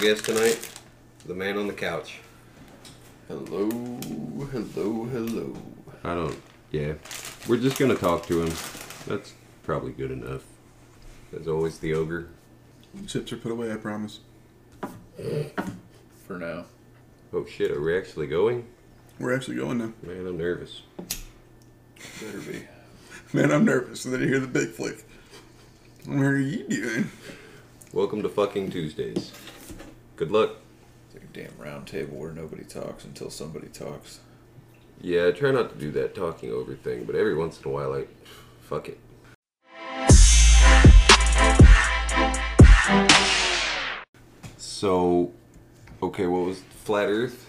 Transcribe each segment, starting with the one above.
guest tonight, the man on the couch. Hello, hello, hello. I don't. Yeah, we're just gonna talk to him. That's probably good enough. As always, the ogre. Chips are put away, I promise. For now. Oh shit, are we actually going? We're actually going now. Man, I'm nervous. Better be. Man, I'm nervous. And then you hear the big flick. What are you doing? Welcome to fucking Tuesdays. Good luck. It's like a damn round table where nobody talks until somebody talks. Yeah, I try not to do that talking over thing, but every once in a while, like, fuck it. So, okay, what was flat Earth?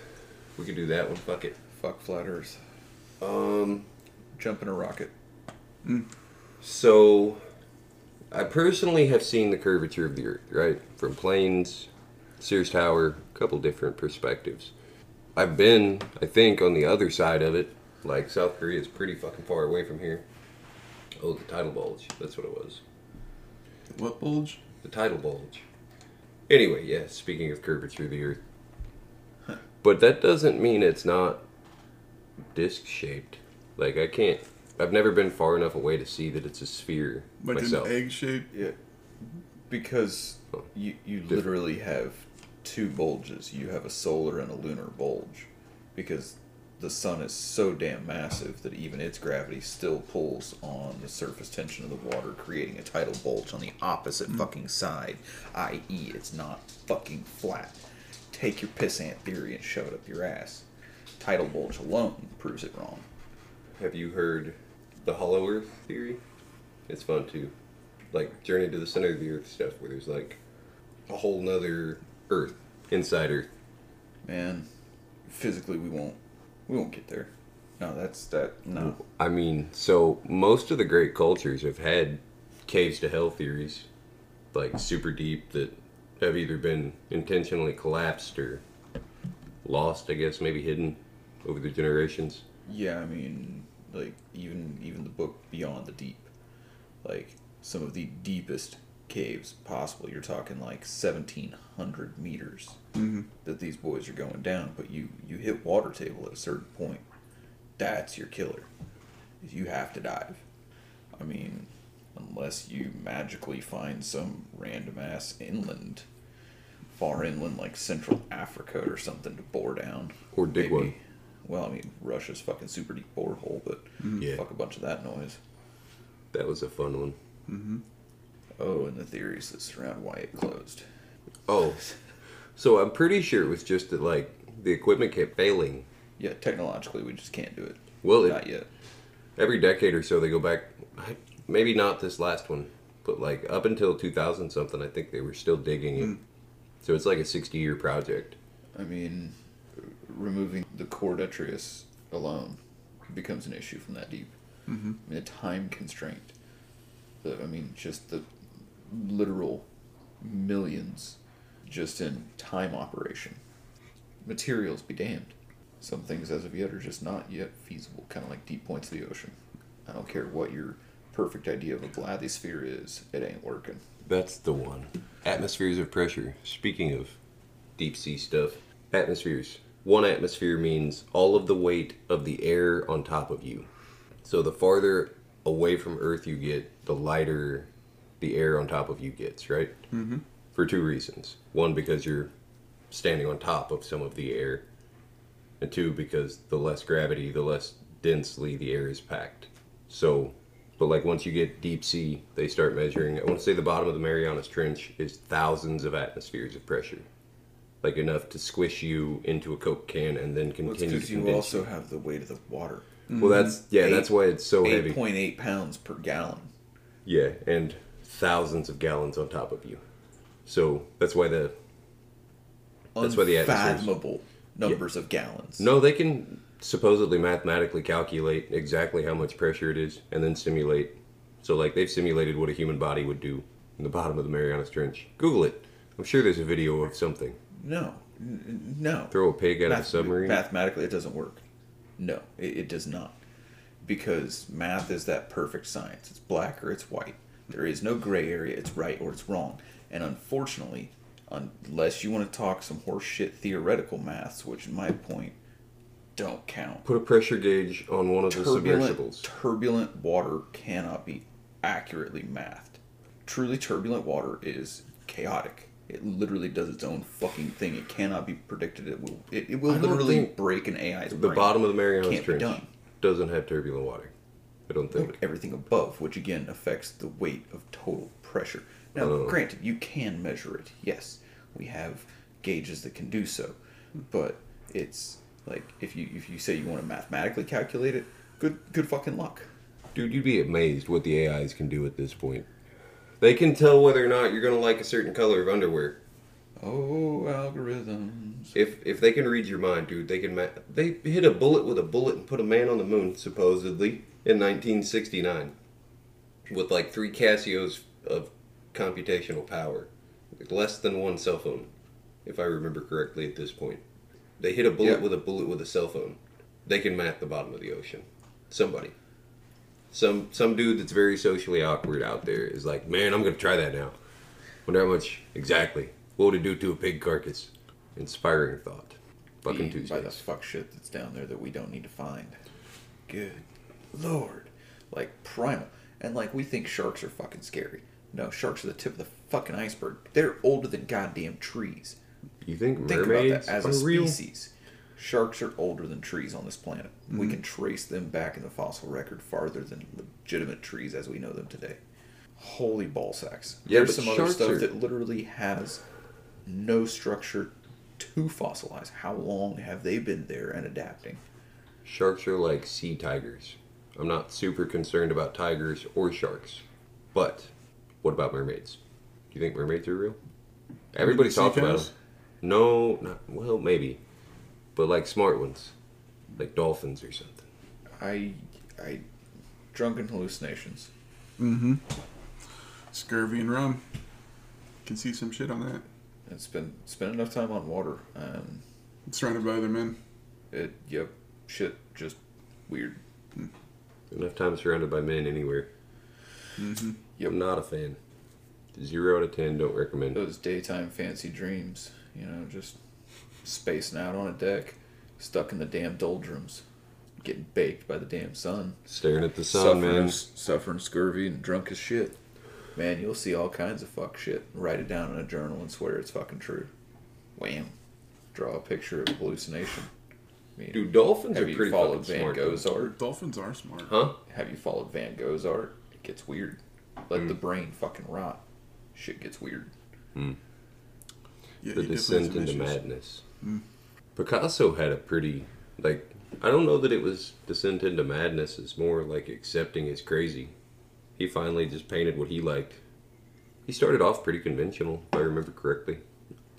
We could do that one. Fuck it. Fuck flat earth. Um, Jump in a rocket. so I personally have seen the curvature of the Earth, right, from planes, Sears Tower, a couple different perspectives. I've been, I think, on the other side of it. Like South Korea is pretty fucking far away from here. Oh, the tidal bulge. That's what it was. What bulge? The tidal bulge. Anyway, yeah, speaking of curvature of the Earth. But that doesn't mean it's not disc shaped. Like, I can't. I've never been far enough away to see that it's a sphere Like myself. an egg shape? Yeah. Because you, you literally have two bulges. You have a solar and a lunar bulge. Because the sun is so damn massive that even its gravity still pulls on the surface tension of the water, creating a tidal bulge on the opposite hmm. fucking side, i.e., it's not fucking flat. Take your pissant theory and shove it up your ass. Tidal bulge alone proves it wrong. Have you heard the hollow Earth theory? It's fun too. Like Journey to the Center of the Earth stuff, where there's like a whole nother Earth inside Earth. Man, physically we won't we won't get there. No, that's that no. I mean, so most of the great cultures have had caves to hell theories, like super deep that have either been intentionally collapsed or lost, I guess, maybe hidden over the generations. Yeah, I mean, like even even the book Beyond the Deep, like some of the deepest caves possible. You're talking like seventeen hundred meters mm-hmm. that these boys are going down. But you you hit water table at a certain point, that's your killer. You have to dive. I mean, unless you magically find some random ass inland, far inland like Central Africa or something to bore down. Or dig one. Well, I mean, Russia's fucking super deep borehole, but mm-hmm. Yeah. fuck a bunch of that noise. That was a fun one. Mm-hmm. Oh, and the theories that surround why it closed. Oh, so I'm pretty sure it was just that like the equipment kept failing. Yeah, technologically, we just can't do it. Well, it, Not yet. every decade or so they go back. Maybe not this last one, but like up until 2000 something, I think they were still digging it. So it's like a 60 year project. I mean, removing the core detritus alone becomes an issue from that deep. Mm-hmm. I mean, a time constraint. The, I mean, just the literal millions just in time operation. Materials be damned. Some things as of yet are just not yet feasible, kind of like deep points of the ocean. I don't care what your perfect idea of a sphere is, it ain't working. That's the one. Atmospheres of pressure. Speaking of deep sea stuff, atmospheres. One atmosphere means all of the weight of the air on top of you. So the farther away from Earth you get, the lighter the air on top of you gets, right? Mm-hmm. For two reasons. One, because you're standing on top of some of the air. And two, because the less gravity, the less densely the air is packed. So, but like once you get deep sea, they start measuring. I want to say the bottom of the Marianas Trench is thousands of atmospheres of pressure, like enough to squish you into a Coke can and then Well, continue because to you also have the weight of the water. Well, that's yeah, Eight- that's why it's so Eight heavy. point eight pounds per gallon. Yeah, and thousands of gallons on top of you. So that's why the That's why the unfathomable numbers of gallons. no, they can supposedly mathematically calculate exactly how much pressure it is and then simulate. So like they've simulated what a human body would do in the bottom of the Marianas Trench. Google it. I'm sure there's a video of something. no, N- no. Throw a pig out of a submarine. Mathematically, it doesn't work. No, it, it does not. Because math is that perfect science. It's black or it's white. There is no gray area. It's right or it's wrong. And unfortunately, unless you want to talk some horseshit theoretical maths, which in my point don't count. Put a pressure gauge on one of the submersibles. turbulent water cannot be accurately mathed. Truly turbulent water is chaotic. It literally does its own fucking thing. It cannot be predicted. It will. It, it will literally break an AI's The brain. bottom of the Marianas Trench doesn't have turbulent water. I don't think. everything above, which again affects the weight of total pressure. Now, Oh. granted, you can measure it. Yes, we have gauges that can do so, but it's like if you if you say you want to mathematically calculate it, good good fucking luck. Dude, you'd be amazed what the AIs can do at this point. They can tell whether or not you're gonna like a certain color of underwear. Oh, algorithms. If if they can read your mind, dude, they can. Ma- they hit a bullet with a bullet and put a man on the moon, supposedly in 1969, with like three Casios of computational power, less than one cell phone, if I remember correctly. At this point, they hit a bullet Yeah. with a bullet with a cell phone. They can map the bottom of the ocean. Somebody. Some some dude that's very socially awkward out there is like, man, I'm gonna try that now. Wonder how much exactly. What would it do to a pig carcass? Inspiring thought. Fucking Be by the fuck shit that's down there that we don't need to find. Good lord, like primal, and like we think sharks are fucking scary. No, sharks are the tip of the fucking iceberg. They're older than goddamn trees. You think Think about that as a real? species. Sharks are older than trees on this planet. We Mm-hmm. can trace them back in the fossil record farther than legitimate trees as we know them today. Holy ball sacks. Yeah, There's some other stuff are- that literally has no structure to fossilize. How long have they been there and adapting? Sharks are like sea tigers. I'm not super concerned about tigers or sharks. But what about mermaids? Do you think mermaids are real? Everybody the talks about them. No, not well, maybe, but like smart ones, like dolphins or something. I, I, drunken hallucinations. Mm-hmm. Scurvy and rum. Can see some shit on that. It's been spend enough time on water, and Surrounded by other men. it yep, shit just weird. Enough time surrounded by men anywhere. Mm-hmm. Yep. I'm not a fan. Zero out of ten. Don't recommend. Those daytime fancy dreams, you know, just spacing out on a deck, stuck in the damn doldrums, getting baked by the damn sun, Staring at the sun, suffering, man. suffering scurvy and drunk as shit. Man, you'll see all kinds of fuck shit. Write it down in a journal and swear it's fucking true. Wham. Draw a picture of hallucination. I mean, Dude, dolphins have are you pretty followed fucking Van smart. Gogh's though. art? Dolphins are smart. Huh? Have you followed Van Gogh's art? It gets weird. Let Hmm. the brain fucking rot. Shit gets weird. Yeah, the he definitely has descent into issues. madness. Mm. Picasso had a pretty like I don't know that it was descent into madness. It's more like accepting his crazy. He finally just painted what he liked. He started off pretty conventional, if I remember correctly.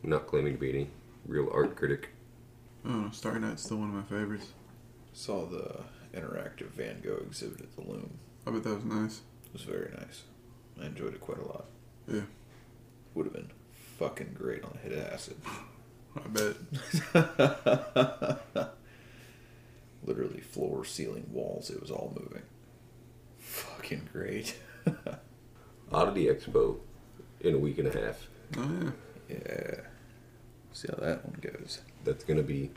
not claiming to be any real art critic. Oh, Starry Night's still one of my favorites. Saw the interactive Van Gogh exhibit at the Loom. I bet that was nice. It was very nice. I enjoyed it quite a lot. Yeah, Would have been fucking great on a hit of acid. I bet. Literally floor, ceiling, walls. It was all moving. Fucking great. Oddity Expo in a week and a half. Oh yeah. yeah. See how that one goes. That's gonna be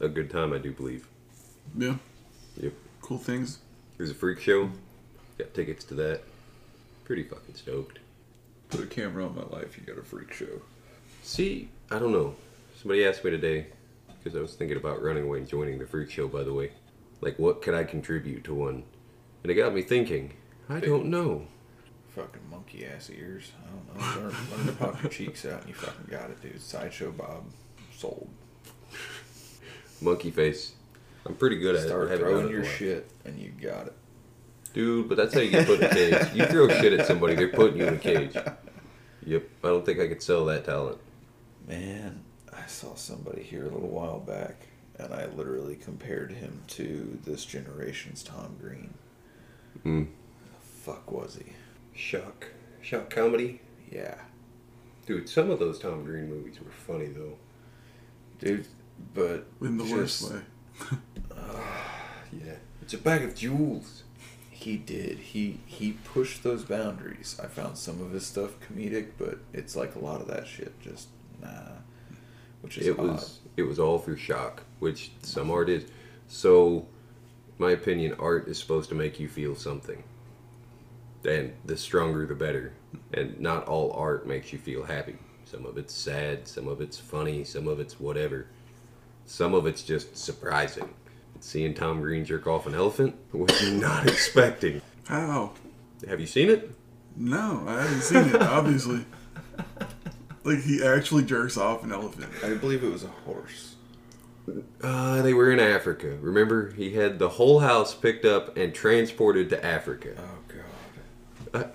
a good time, I do believe. Yeah. Yep. Cool things. There's a freak show. Got tickets to that. Pretty fucking stoked. Put a camera on my life. You got a freak show. See, I don't know. Somebody asked me today because I was thinking about running away and joining the freak show. By the way, like what could I contribute to one? And it got me thinking. I don't know. Fucking monkey ass ears. I don't know. Learn, learn to pop your cheeks out and you fucking got it, dude. Sideshow Bob. Sold. Monkey face. I'm pretty good at Start it. I haven't throwing done it your a while. shit and you got it. dude. But that's how you get put in a cage. You throw shit at somebody, they're putting you in a cage. Yep. I don't think I could sell that talent. Man, I saw somebody here a little while back, and I literally compared him to this generation's Tom Green. Mm. The fuck was he? Shock. Shock comedy. Yeah, Dude, some of those Tom Green movies were funny though. dude. But In the just- worst way. Yeah. It's a bag of jewels. He did. He he pushed those boundaries. I found some of his stuff comedic, but it's like a lot of that shit just nah. Which is it odd. was it was all for shock, which some art is. So, my opinion, art is supposed to make you feel something, and the stronger the better. And not all art makes you feel happy. Some of it's sad, some of it's funny, some of it's whatever. Some of it's just surprising. Seeing Tom Green jerk off an elephant was not expecting. How? Have you seen it? No, I haven't seen it. Obviously, like he actually jerks off an elephant. I believe it was a horse. Uh, they were in Africa. Remember, he had the whole house picked up and transported to Africa. Oh god. Uh,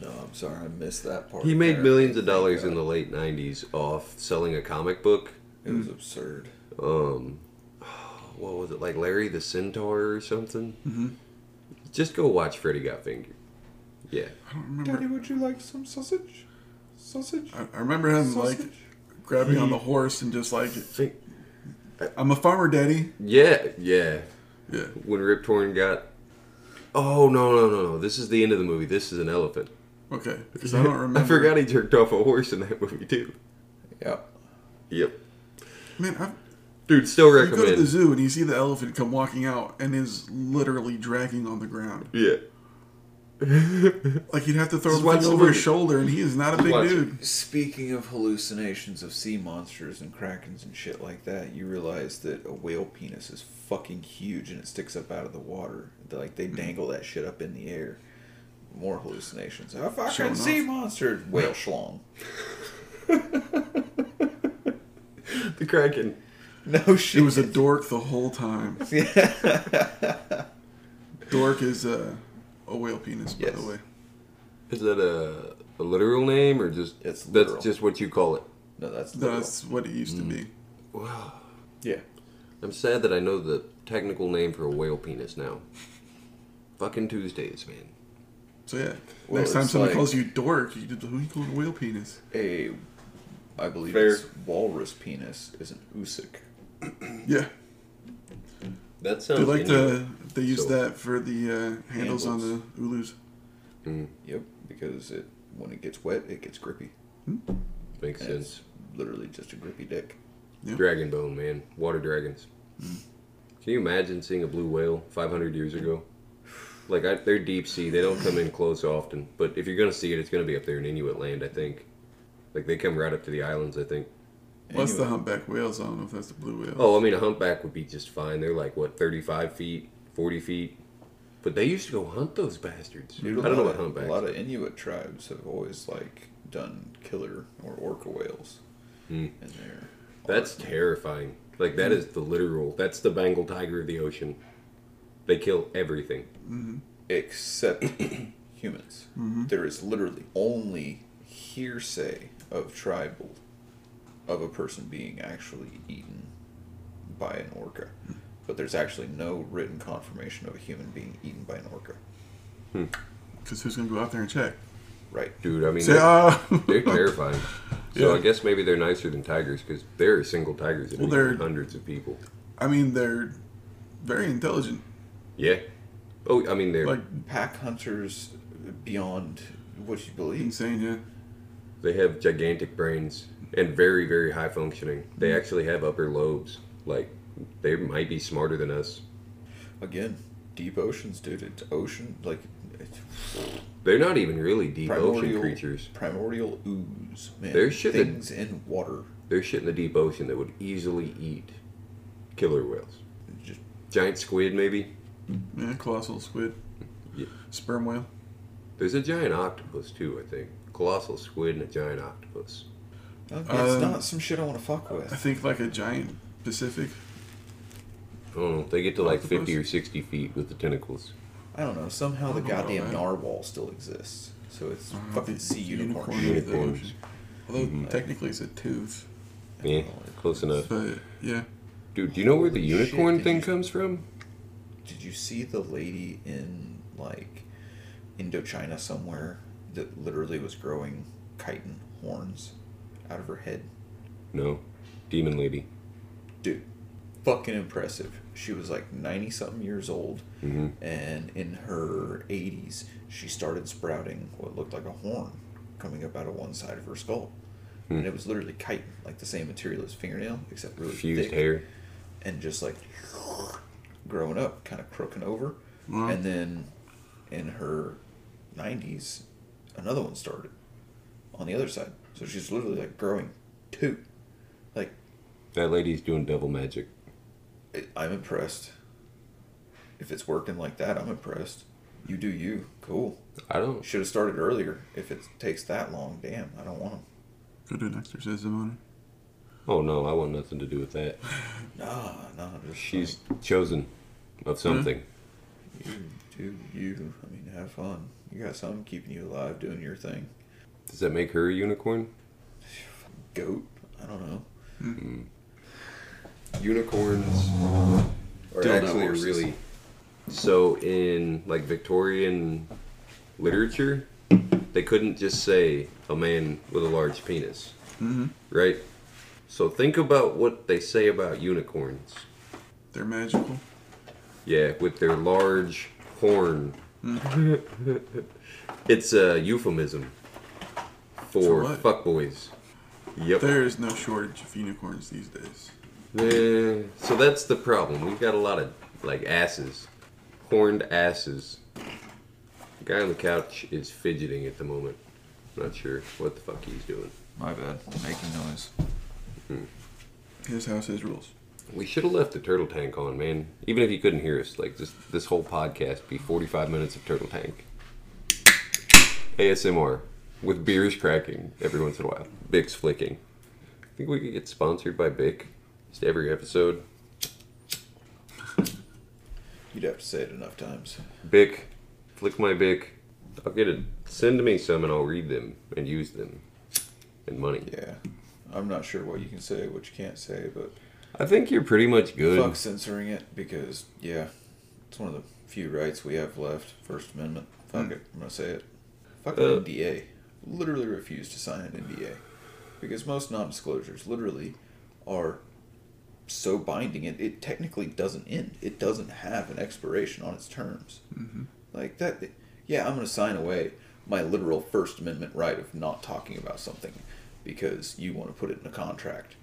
No, I'm sorry, I missed that part. He made there. millions of dollars in the late '90s off selling a comic book. It was absurd. Um, what was it like, Larry the Centaur or something? Mm-hmm. Just go watch Freddy Got Fingered. Yeah, I don't remember. Daddy, would you like some sausage? Sausage? I, I remember him like grabbing on the horse and just like, Think- "I'm a farmer, daddy." yeah, yeah. Yeah. When Rip Torn got. Oh no no no no! This is the end of the movie. This is an elephant. Okay, because I don't remember. I forgot he jerked off a horse in that movie too. Yeah. Yep. Man, I've, Dude, still you go to the zoo and you see the elephant come walking out and is literally dragging on the ground. Yeah. Like he'd have to throw Just the watch the over his movie. shoulder, and he is not a big watch it. dude. Speaking of hallucinations of sea monsters and krakens and shit like that, you realize that a whale penis is fucking huge and it sticks up out of the water. They're Like they hmm. dangle that shit up in the air. More hallucinations. A fucking Showing sea off. monster. Whale schlong. The Kraken. No shit. It was a dork the whole time. Dork is uh, a whale penis, by Yes. the way. Is that a, a literal name or just It's that's literal. just what you call it? no, that's literal. That's what it used to be. Wow. yeah. I'm sad that I know the technical name for a whale penis now. Fucking Tuesdays, man. So yeah, Well, next time someone like- calls you dork, you just, who you calling a whale penis? A, I believe Fair. it's walrus penis is an oosik. Yeah, That they sounds like to. They use So- that for the uh, handles on the ulus. Mm, Yep, because it when it gets wet, it gets grippy. makes And sense. literally just a grippy dick. Yeah. Dragon bone, man. Water dragons. Can you imagine seeing a blue whale 500 years ago? Like, I, they're deep sea. They don't come in close often. But if you're going to see it, it's going to be up there in Inuit land, I think. Like, they come right up to the islands, I think. What's the humpback whales? I don't know if that's the blue whale. Oh, I mean, a humpback would be just fine. They're like, what, 35 feet, 40 feet? But they used to go hunt those bastards. Dude, I don't know about humpbacks. A lot of Inuit tribes have always like done killer or orca whales Hmm. in their. That's art. terrifying. Like, that hmm. is the literal, that's the Bengal tiger of the ocean. They kill everything. Mm-hmm. except humans. Mm-hmm. There is literally only hearsay of tribal of a person being actually eaten by an orca, but there's actually no written confirmation of a human being eaten by an orca. Because who's gonna go out there and check? Right. Dude, I mean, Say, they're, ah. they're terrifying. So Yeah. I guess maybe they're nicer than tigers because there are single tigers that Well, they're- eating hundreds of people. I mean, they're very intelligent. Yeah. Oh, I mean, they're Like Pack hunters beyond what you believe. insane, yeah. they have gigantic brains and very, very high functioning. They mm-hmm. actually have upper lobes. Like, they might be smarter than us. Again, deep oceans, dude. It's ocean like it's They're not even really deep ocean creatures. Primordial ooze, man. There's shit that- things in water. There's shit in the deep ocean that would easily eat killer whales. Just Giant squid, maybe. Yeah, colossal squid. Yeah. Sperm whale. There's a giant octopus too, I think. Colossal squid and a giant octopus. It's Um, not some shit I want to fuck with. I think like a giant Pacific. I. They get to like Octopus? 50 or 60 feet with the tentacles. I don't know. Somehow the I don't know goddamn narwhal still exists. So it's Uh, fucking the sea unicorn. unicorn shit. the Unicorns. ocean. Although Mm-hmm. technically it's a tooth. Yeah, close enough. But yeah. Dude, do you know where the unicorn did thing you- comes from? Did you see the lady in like Indochina somewhere that literally was growing chitin horns out of her head? No. Demon Lady. Dude, fucking impressive. She was like 90 something years old, hmm and in her 80s, she started sprouting what looked like a horn coming up out of one side of her skull. and it was literally chitin, like the same material as fingernail, except really Fused thick, hair. and just like growing up, kind of crooking over, Wow. and then in her nineties, another one started on the other side. So she's literally like growing two. Like That lady's doing devil magic. I- I'm impressed. If it's working like that, I'm impressed. You do you. Cool. I don't. Should have started earlier. If it takes that long, damn, I don't want them. Go do an exorcism on her. Oh no, I want nothing to do with that. Nah, nah. Just She's chosen of hmm? something. like, you do you. I mean, have fun. You got something keeping you alive, doing your thing. Does that make her a unicorn? Goat. I don't know. Unicorns are Dildo actually horses. really so in like Victorian literature, they couldn't just say a man with a large penis, Mm-hmm. right? So think about what they say about unicorns. They're magical. Yeah, with their large horn. it's a euphemism For for what? fuckboys. Yep. There is no shortage of unicorns these days. Eh, so that's the problem. We've got a lot of like asses, horned asses. The guy on the couch is fidgeting at the moment. Not sure what the fuck he's doing. My bad. Making noise. His house has rules. We should have left the turtle tank on, man. Even if you couldn't hear us, like this this whole podcast be 45 minutes of turtle tank. ASMR with beers cracking every once in a while. Bic's flicking. I think we could get sponsored by Bic? Just every episode. You'd have to say it enough times. Bic, flick my Bic. I'll get it. Send me some and I'll read them and use them. And money. Yeah. I'm not sure what you can say, what you can't say, but I think you're pretty much good. fuck censoring it because yeah, it's one of the few rights we have left. First Amendment. Fuck it. I'm gonna say it. Fuck Uh, NDA. Literally refuse to sign an NDA because most non-disclosures literally are so binding it it technically doesn't end. It doesn't have an expiration on its terms. Mm-hmm. Like that. Yeah, I'm gonna sign away my literal First Amendment right of not talking about something because you want to put it in a contract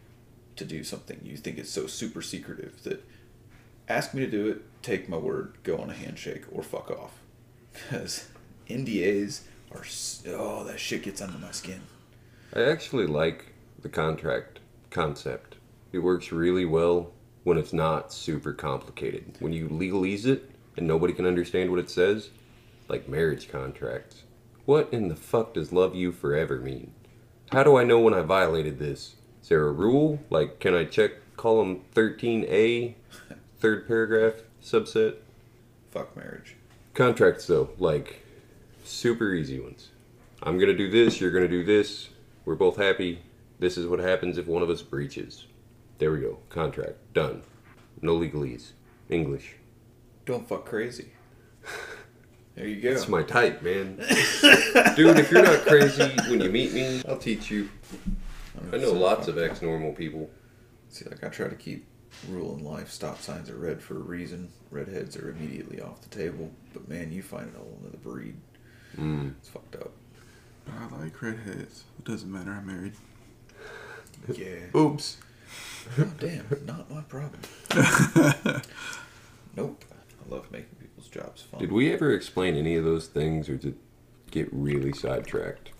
to do something you think is so super secretive that ask me to do it, take my word, go on a handshake, or fuck off. Because NDAs s- oh that shit gets under my skin. I actually like the contract concept. It works really well when it's not super complicated. When you legalize it and nobody can understand what it says, like marriage contracts. What in the fuck does love you forever mean? How do I know when I violated this? Is there a rule? Like, can I check column 13A, third paragraph, subset? Fuck marriage. Contracts, though, like super easy ones. I'm gonna do this, you're gonna do this, we're both happy. This is what happens if one of us breaches. There we go. Contract. Done. No legalese. English. Don't fuck crazy. There you go. That's my type, man. Dude, if you're not crazy when you meet me, I'll teach you. I know lots of ex normal people. See, like I try to keep rule in life. Stop signs are red for a reason. Redheads are immediately off the table. But man, you find a whole nother breed. Mm. It's fucked up. But I like redheads. It doesn't matter. I'm married. Yeah. Oops. Oh, damn, not my problem. Nope. I love making people's jobs fun. Did we ever explain any of those things or did it get really sidetracked?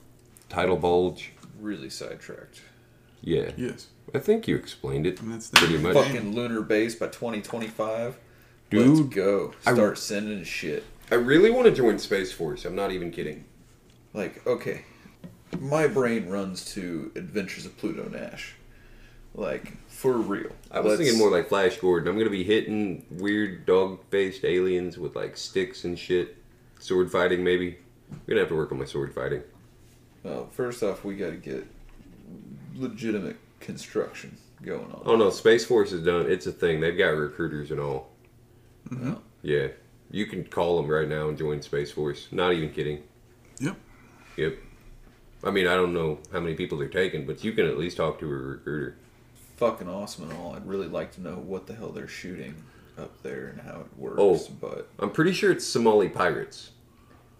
Tidal bulge? Really sidetracked. Yeah. yes. I think you explained it And that's the pretty much. Fucking lunar base by 2025. Dude, Let's go. I- Start sending shit. I really want to join Space Force. I'm not even kidding. Like, okay, my brain runs to Adventures of Pluto Nash. Like, for real. I was Let's- thinking more like Flash Gordon. I'm gonna be hitting weird dog-faced aliens with like sticks and shit. Sword fighting, maybe. I'm gonna have to work on my sword fighting. Well, first off, we got to get legitimate construction going on. Oh no, Space Force is done. It's a thing. They've got recruiters and all. Well, Yeah, you can call them right now and join Space Force. Not even kidding. Yep. Yep. I mean, I don't know how many people they're taking, but you can at least talk to a recruiter. fucking awesome and all. I'd really like to know what the hell they're shooting up there and how it works. Oh. But I'm pretty sure it's Somali pirates.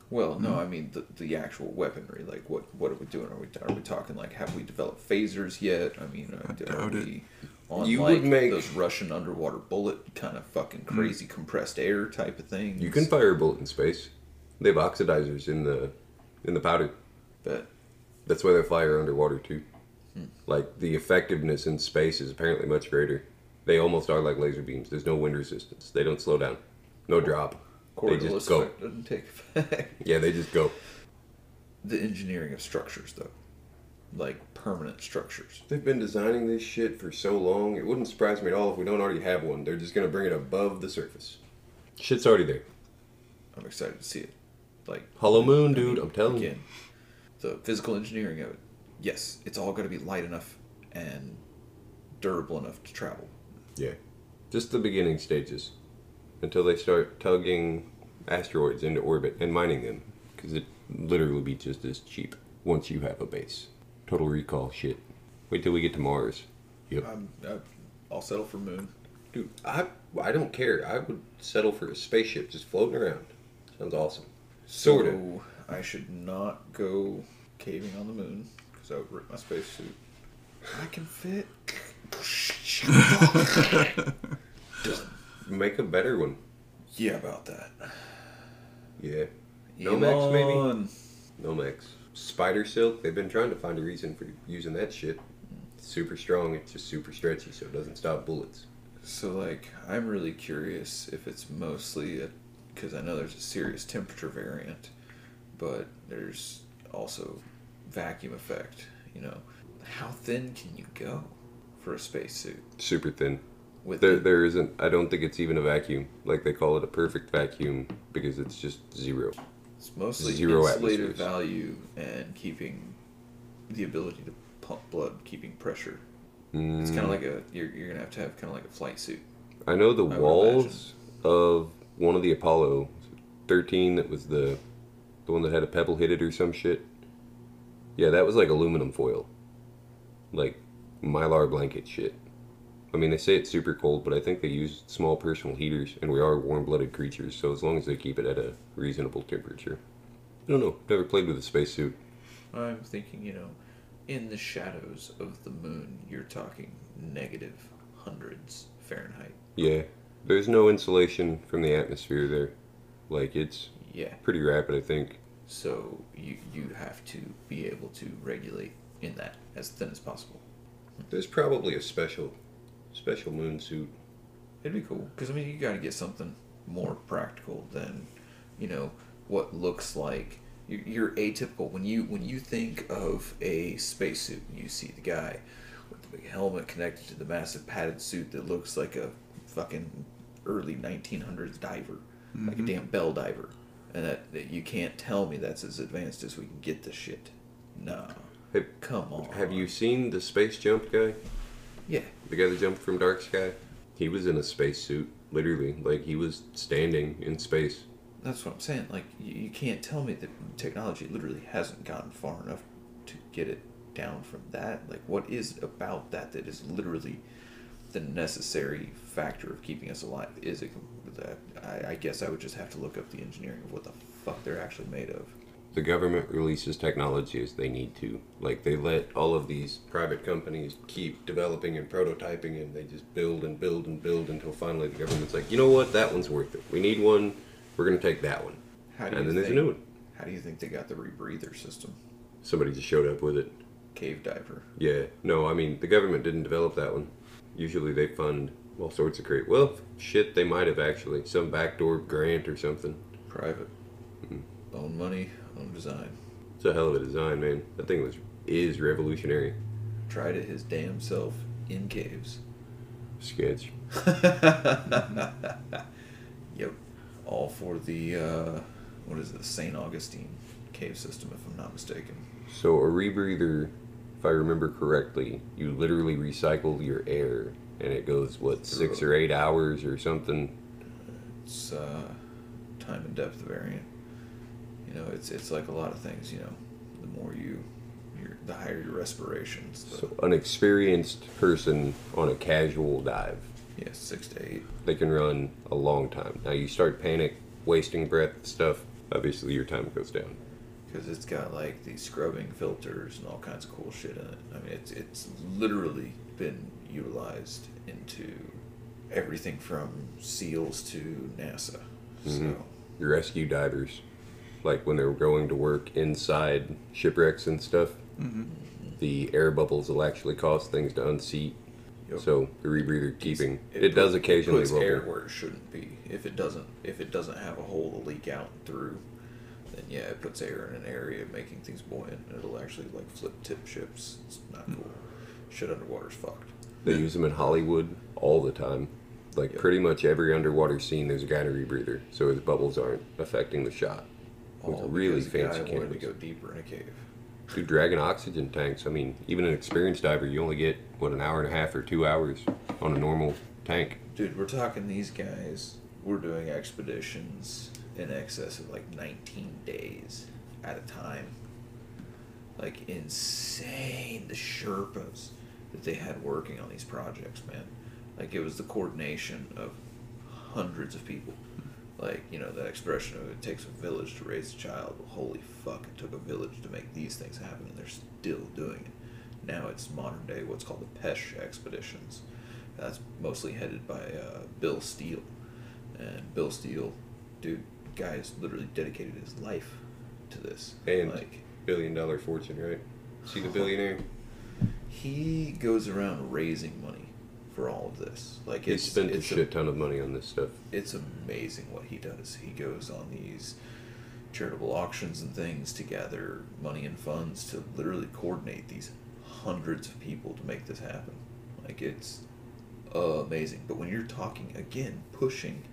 Well, no, hmm. I mean the, the actual weaponry. Like, what what are we doing? Are we are we talking like have we developed phasers yet? I mean, are, I are doubt it. We on You like would make- those Russian underwater bullet kind of fucking hmm. crazy compressed air type of things? You can fire a bullet in space. They have oxidizers in the in the powder. but That's why they fire underwater too. Hmm. Like the effectiveness in space is apparently much greater. They almost are like laser beams. There's no wind resistance. They don't slow down. No drop. They just go. doesn't take effect. Yeah, they just go. the engineering of structures, though, like permanent structures. They've been designing this shit for so long. It wouldn't surprise me at all if we don't already have one. They're just gonna bring it above the surface. Shit's already there. I'm excited to see it. Like Hollow Moon, I dude. mean, I'm telling you. the physical engineering of it. Yes, it's all going to be light enough and durable enough to travel. Yeah. Just the beginning stages. Until they start tugging asteroids into orbit and mining them. Because it literally be just as cheap once you have a base. Total recall shit. Wait till we get to Mars. Yep. I'm, I'll settle for moon. Dude, I, I don't care. I would settle for a spaceship just floating around. Sounds awesome. Sorta. So I should not go caving on the moon because I would rip my spacesuit. I can fit. Done. Make a better one. Yeah, about that. Yeah. Nomex, maybe? Nomex. Spider silk, they've been trying to find a reason for using that shit. It's super strong, it's just super stretchy, so it doesn't stop bullets. So, like, I'm really curious if it's mostly because I know there's a serious temperature variant, but there's also vacuum effect. You know, how thin can you go for a spacesuit? Super thin. With There, the- there isn't. I don't think it's even a vacuum. Like they call it a perfect vacuum because it's just zero. It's mostly zero insulative value and keeping the ability to pump blood, keeping pressure. It's kind of Mm, like a you're, you're gonna have to have kind of like a flight suit. I know the would walls of one of the Apollo 13 that was the the one that had a pebble hit it or some shit. Yeah, that was like aluminum foil, like mylar blanket shit. I mean, they say it's super cold, but I think they use small personal heaters, and we are warm-blooded creatures. So as long as they keep it at a reasonable temperature, I don't know. Never played with a spacesuit. I'm thinking, you know, in the shadows of the moon, you're talking negative hundreds Fahrenheit. Yeah, there's no insulation from the atmosphere there. Like it's Yeah. pretty rapid, I think. So you you have to be able to regulate in that as thin as possible. There's probably a special, special moon suit. It'd be cool because I mean you got to get something more practical than, you know, what looks like you're, you're atypical when you when you think of a spacesuit. And you see the guy with the big helmet connected to the massive padded suit that looks like a fucking early 1900s diver, like a mm-hmm. damn bell diver, and that, that you can't tell me that's as advanced as we can get this shit. No, Have, come on. have you seen the space jump guy? Yeah. The guy that jumped from Dark Sky? He was in a spacesuit, literally. Like he was standing in space. That's what I'm saying. Like, you, you can't tell me that technology literally hasn't gotten far enough to get it down from that. Like, what is about that that is literally the necessary factor of keeping us alive? Is it that? I, I guess I would just have to look up the engineering of what the fuck they're actually made of. The government releases technology as they need to. Like they let all of these private companies keep developing and prototyping, and they just build and build and build until finally the government's like, you know what, that one's worth it. We need one. We're gonna take that one. How do and you then there's a think, new one. How do you think they got the rebreather system? Somebody just showed up with it. Cave diver. Yeah, no, I mean the government didn't develop that one. Usually they fund all sorts of great. Well, shit, they might have actually some backdoor grant or something. Private. Mm-hmm. Own money, design. It's a hell of a design, man. That thing was is revolutionary. Tried it his damn self in caves. Sketch. Yep. All for the uh, what is it, the St. Augustine cave system, if I'm not mistaken. So a rebreather, if I remember correctly, you literally recycle your air, and it goes what six or eight hours or something. It's uh, time and depth variant. You know, it's it's like a lot of things. You know, the more you, your the higher your respirations. The, So an experienced person on a casual dive, yeah, six to eight. they can run a long time. Now you start panic, wasting breath, stuff. obviously your time goes down. because it's got like these scrubbing filters and all kinds of cool shit in it. I mean, it's it's literally been utilized into everything from SEALs to NASA. Mhm. So Your rescue divers, like when they're going to work inside shipwrecks and stuff, Mm-hmm. the air bubbles will actually cause things to unseat. Yep. So the rebreather keeping it, put- does occasionally puts bubble. air where it shouldn't be. If it doesn't, if it doesn't have a hole to leak out through, then yeah, it puts air in an area, making things buoyant. and It'll actually like flip tip ships. It's not Hmm. cool. Shit underwater's fucked. They use them in Hollywood all the time. Like Yep. pretty much every underwater scene, there's a guy in a rebreather, so his bubbles aren't affecting the shot. With All really guy fancy wanted to cameras. go deeper in a cave. Dude, dragging oxygen tanks. I mean, even an experienced diver, you only get what an hour and a half or two hours on a normal tank. Dude, we're talking these guys. We're doing expeditions in excess of like 19 days at a time. Like insane the Sherpas that they had working on these projects, man. Like it was the coordination of hundreds of people. Hmm. Like, you know, that expression of it takes a village to raise a child. Well, holy fuck, it took a village to make these things happen, and they're still doing it. Now it's modern day, what's called the Pesh expeditions. That's mostly headed by uh, Bill Steele. And Bill Steele, dude, guy has literally dedicated his life to this. And like, billion dollar fortune, right? See the billionaire? he goes around raising money for all of this. Like, He it's, spent a it's shit ton of money on this stuff. it's amazing what he does. He goes on these charitable auctions and things to gather money and funds to literally coordinate these hundreds of people to make this happen. Like it's amazing. But when you're talking again, pushing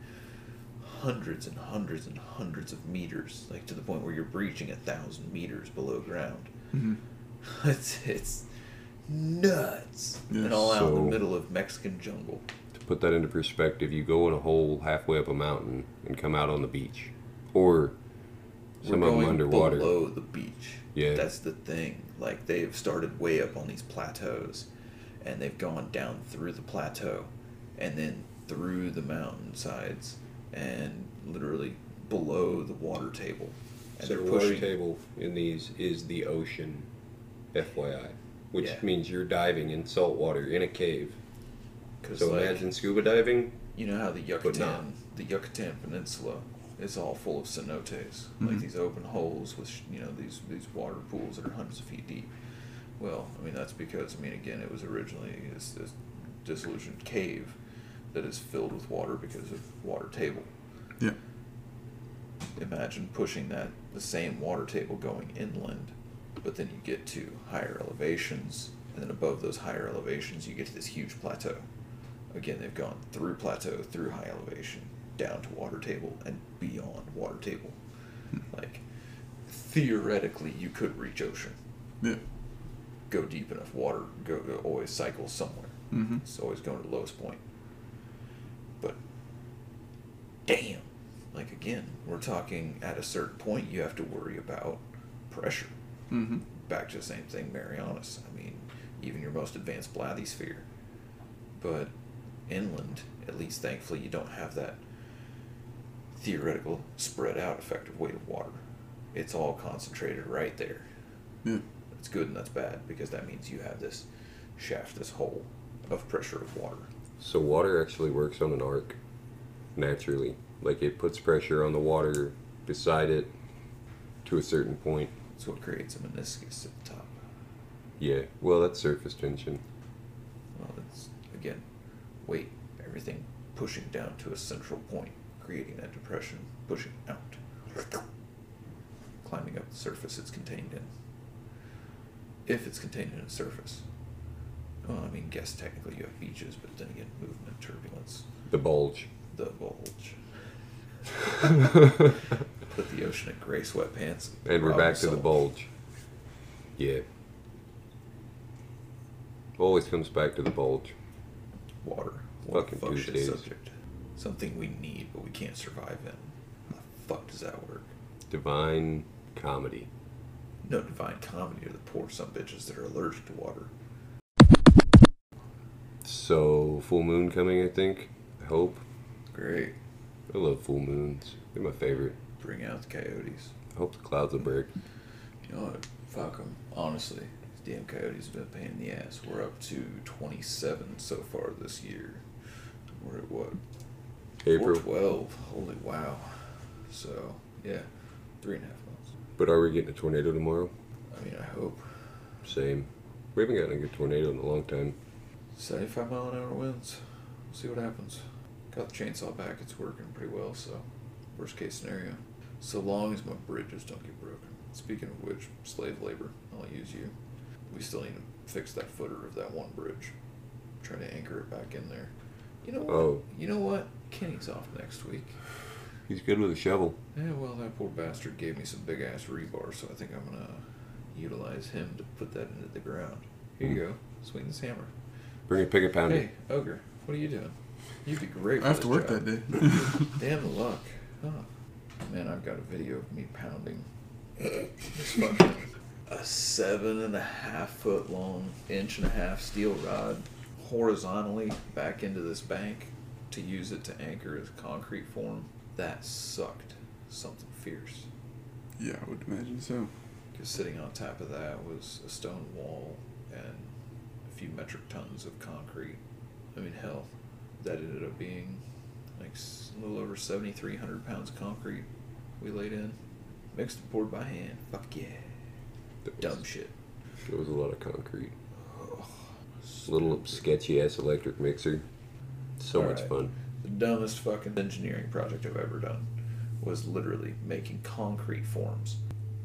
hundreds and hundreds and hundreds of meters, like to the point where you're breaching a thousand meters below ground, Mm-hmm. it's it's nuts. Yeah, and all out in the middle of Mexican jungle. To put that into perspective, you go in a hole halfway up a mountain and come out on the beach. Or some We're of them underwater. below the beach. Yeah. that's the thing. Like they've started way up on these plateaus, and they've gone down through the plateau, and then through the mountainsides, and literally below the water table. And So the water table in these is the ocean, FYI. Which Yeah. means you're diving in salt water in a cave. So like, imagine scuba diving. you know how the. Yucatan, the Yucatan Peninsula, is all full of cenotes, like Mhm. these open holes with you know these these water pools that are hundreds of feet deep. Well, I mean that's because I mean again it was originally this, this disillusioned cave that is filled with water because of water table. Yeah. Imagine pushing that the same water table going inland, but then you get to higher elevations, and then above those higher elevations you get to this huge plateau. Again, they've gone through plateau, through high elevation, down to water table, and beyond water table. Like theoretically, you could reach ocean. Yeah. Go deep enough, water go, go always cycles somewhere. Mm-hmm. It's always going to the lowest point. But damn, like again, we're talking at a certain point you have to worry about pressure. Mm-hmm. Back to the same thing, Marianas. I mean, even your most advanced bathysphere. But inland, at least thankfully, you don't have that theoretical spread out effective weight of water. It's all concentrated right there. Yeah. It's good and that's bad because that means you have this shaft, this hole of pressure of water. So water actually works on an arc naturally. Like it puts pressure on the water beside it to a certain point. That's what creates a meniscus at the top. Yeah. Well, that's surface tension. Well, it's again weight, everything pushing down to a central point, creating that depression, pushing out, climbing up the surface it's contained in. If it's contained in a surface. Well, I mean, guess technically you have beaches, but then again, movement, turbulence, The bulge. the bulge. Put the ocean in gray sweatpants. And we're back to the bulge. Yeah. Always comes back to the bulge. Water. What Fucking fuck Tuesdays. subject. Something we need, but we can't survive in. How the fuck does that work? Divine comedy. No divine comedy are the poor some bitches that are allergic to water. So, full moon coming, I think. I hope. Great. I love full moons. They're my favorite. Bring out the coyotes. I Hope the clouds will break. You know what? Fuck them. Honestly, these damn coyotes have been a pain in the ass. We're up to 27 so far this year. We're at what? April. 12. Holy wow. So, yeah, three and a half months. But are we getting a tornado tomorrow? I mean, I hope. Same. We haven't gotten a good tornado in a long time. 75 mile an hour winds. See what happens. Got the chainsaw back. It's working pretty well, so worst case scenario. So long as my bridges don't get broken. Speaking of which, slave labor, I'll use you. We still need to fix that footer of that one bridge. Try to anchor it back in there. You know what? Oh. You know what? Kenny's off next week. He's good with a shovel. Yeah, well, that poor bastard gave me some big ass rebar, so I think I'm gonna utilize him to put that into the ground. Here you go. Swing this hammer. Bring a pick a pounder. Hey, Ogre, what are you doing? You'd be great. I have to work job. that day. Damn the luck. Huh. Man, I've got a video of me pounding a seven and a half foot long, inch and a half steel rod horizontally back into this bank to use it to anchor as concrete form. That sucked. Something fierce. yeah, I would imagine so. Because sitting on top of that was a stone wall and a few metric tons of concrete. I mean, hell, that ended up being a little over 7,300 pounds of concrete we laid in. Mixed and poured by hand. Fuck yeah. That was, Dumb shit. It was a lot of concrete. Oh, Little sketchy ass electric mixer. So much Alright. fun. The dumbest fucking engineering project I've ever done was literally making concrete forms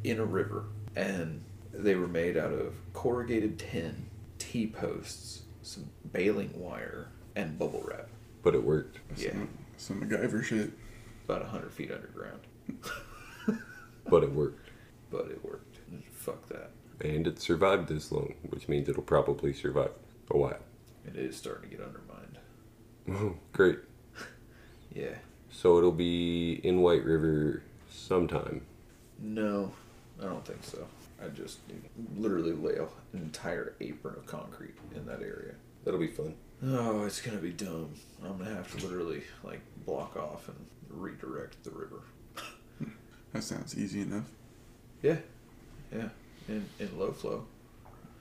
in a river. And they were made out of corrugated tin, T posts, some baling wire, and bubble wrap. But it worked. Yeah, Some, some MacGyver shit. about 100 feet underground. But it worked. But it worked. Fuck that. And it survived this long, which means it'll probably survive a while. It is starting to get undermined. Oh, great. Yeah. So it'll be in White River sometime. No, I don't think so. I just literally lay an entire apron of concrete in that area. That'll be fun. Oh, it's gonna be dumb. I'm gonna have to literally like block off and redirect the river. That sounds easy enough. Yeah, yeah. In in low flow,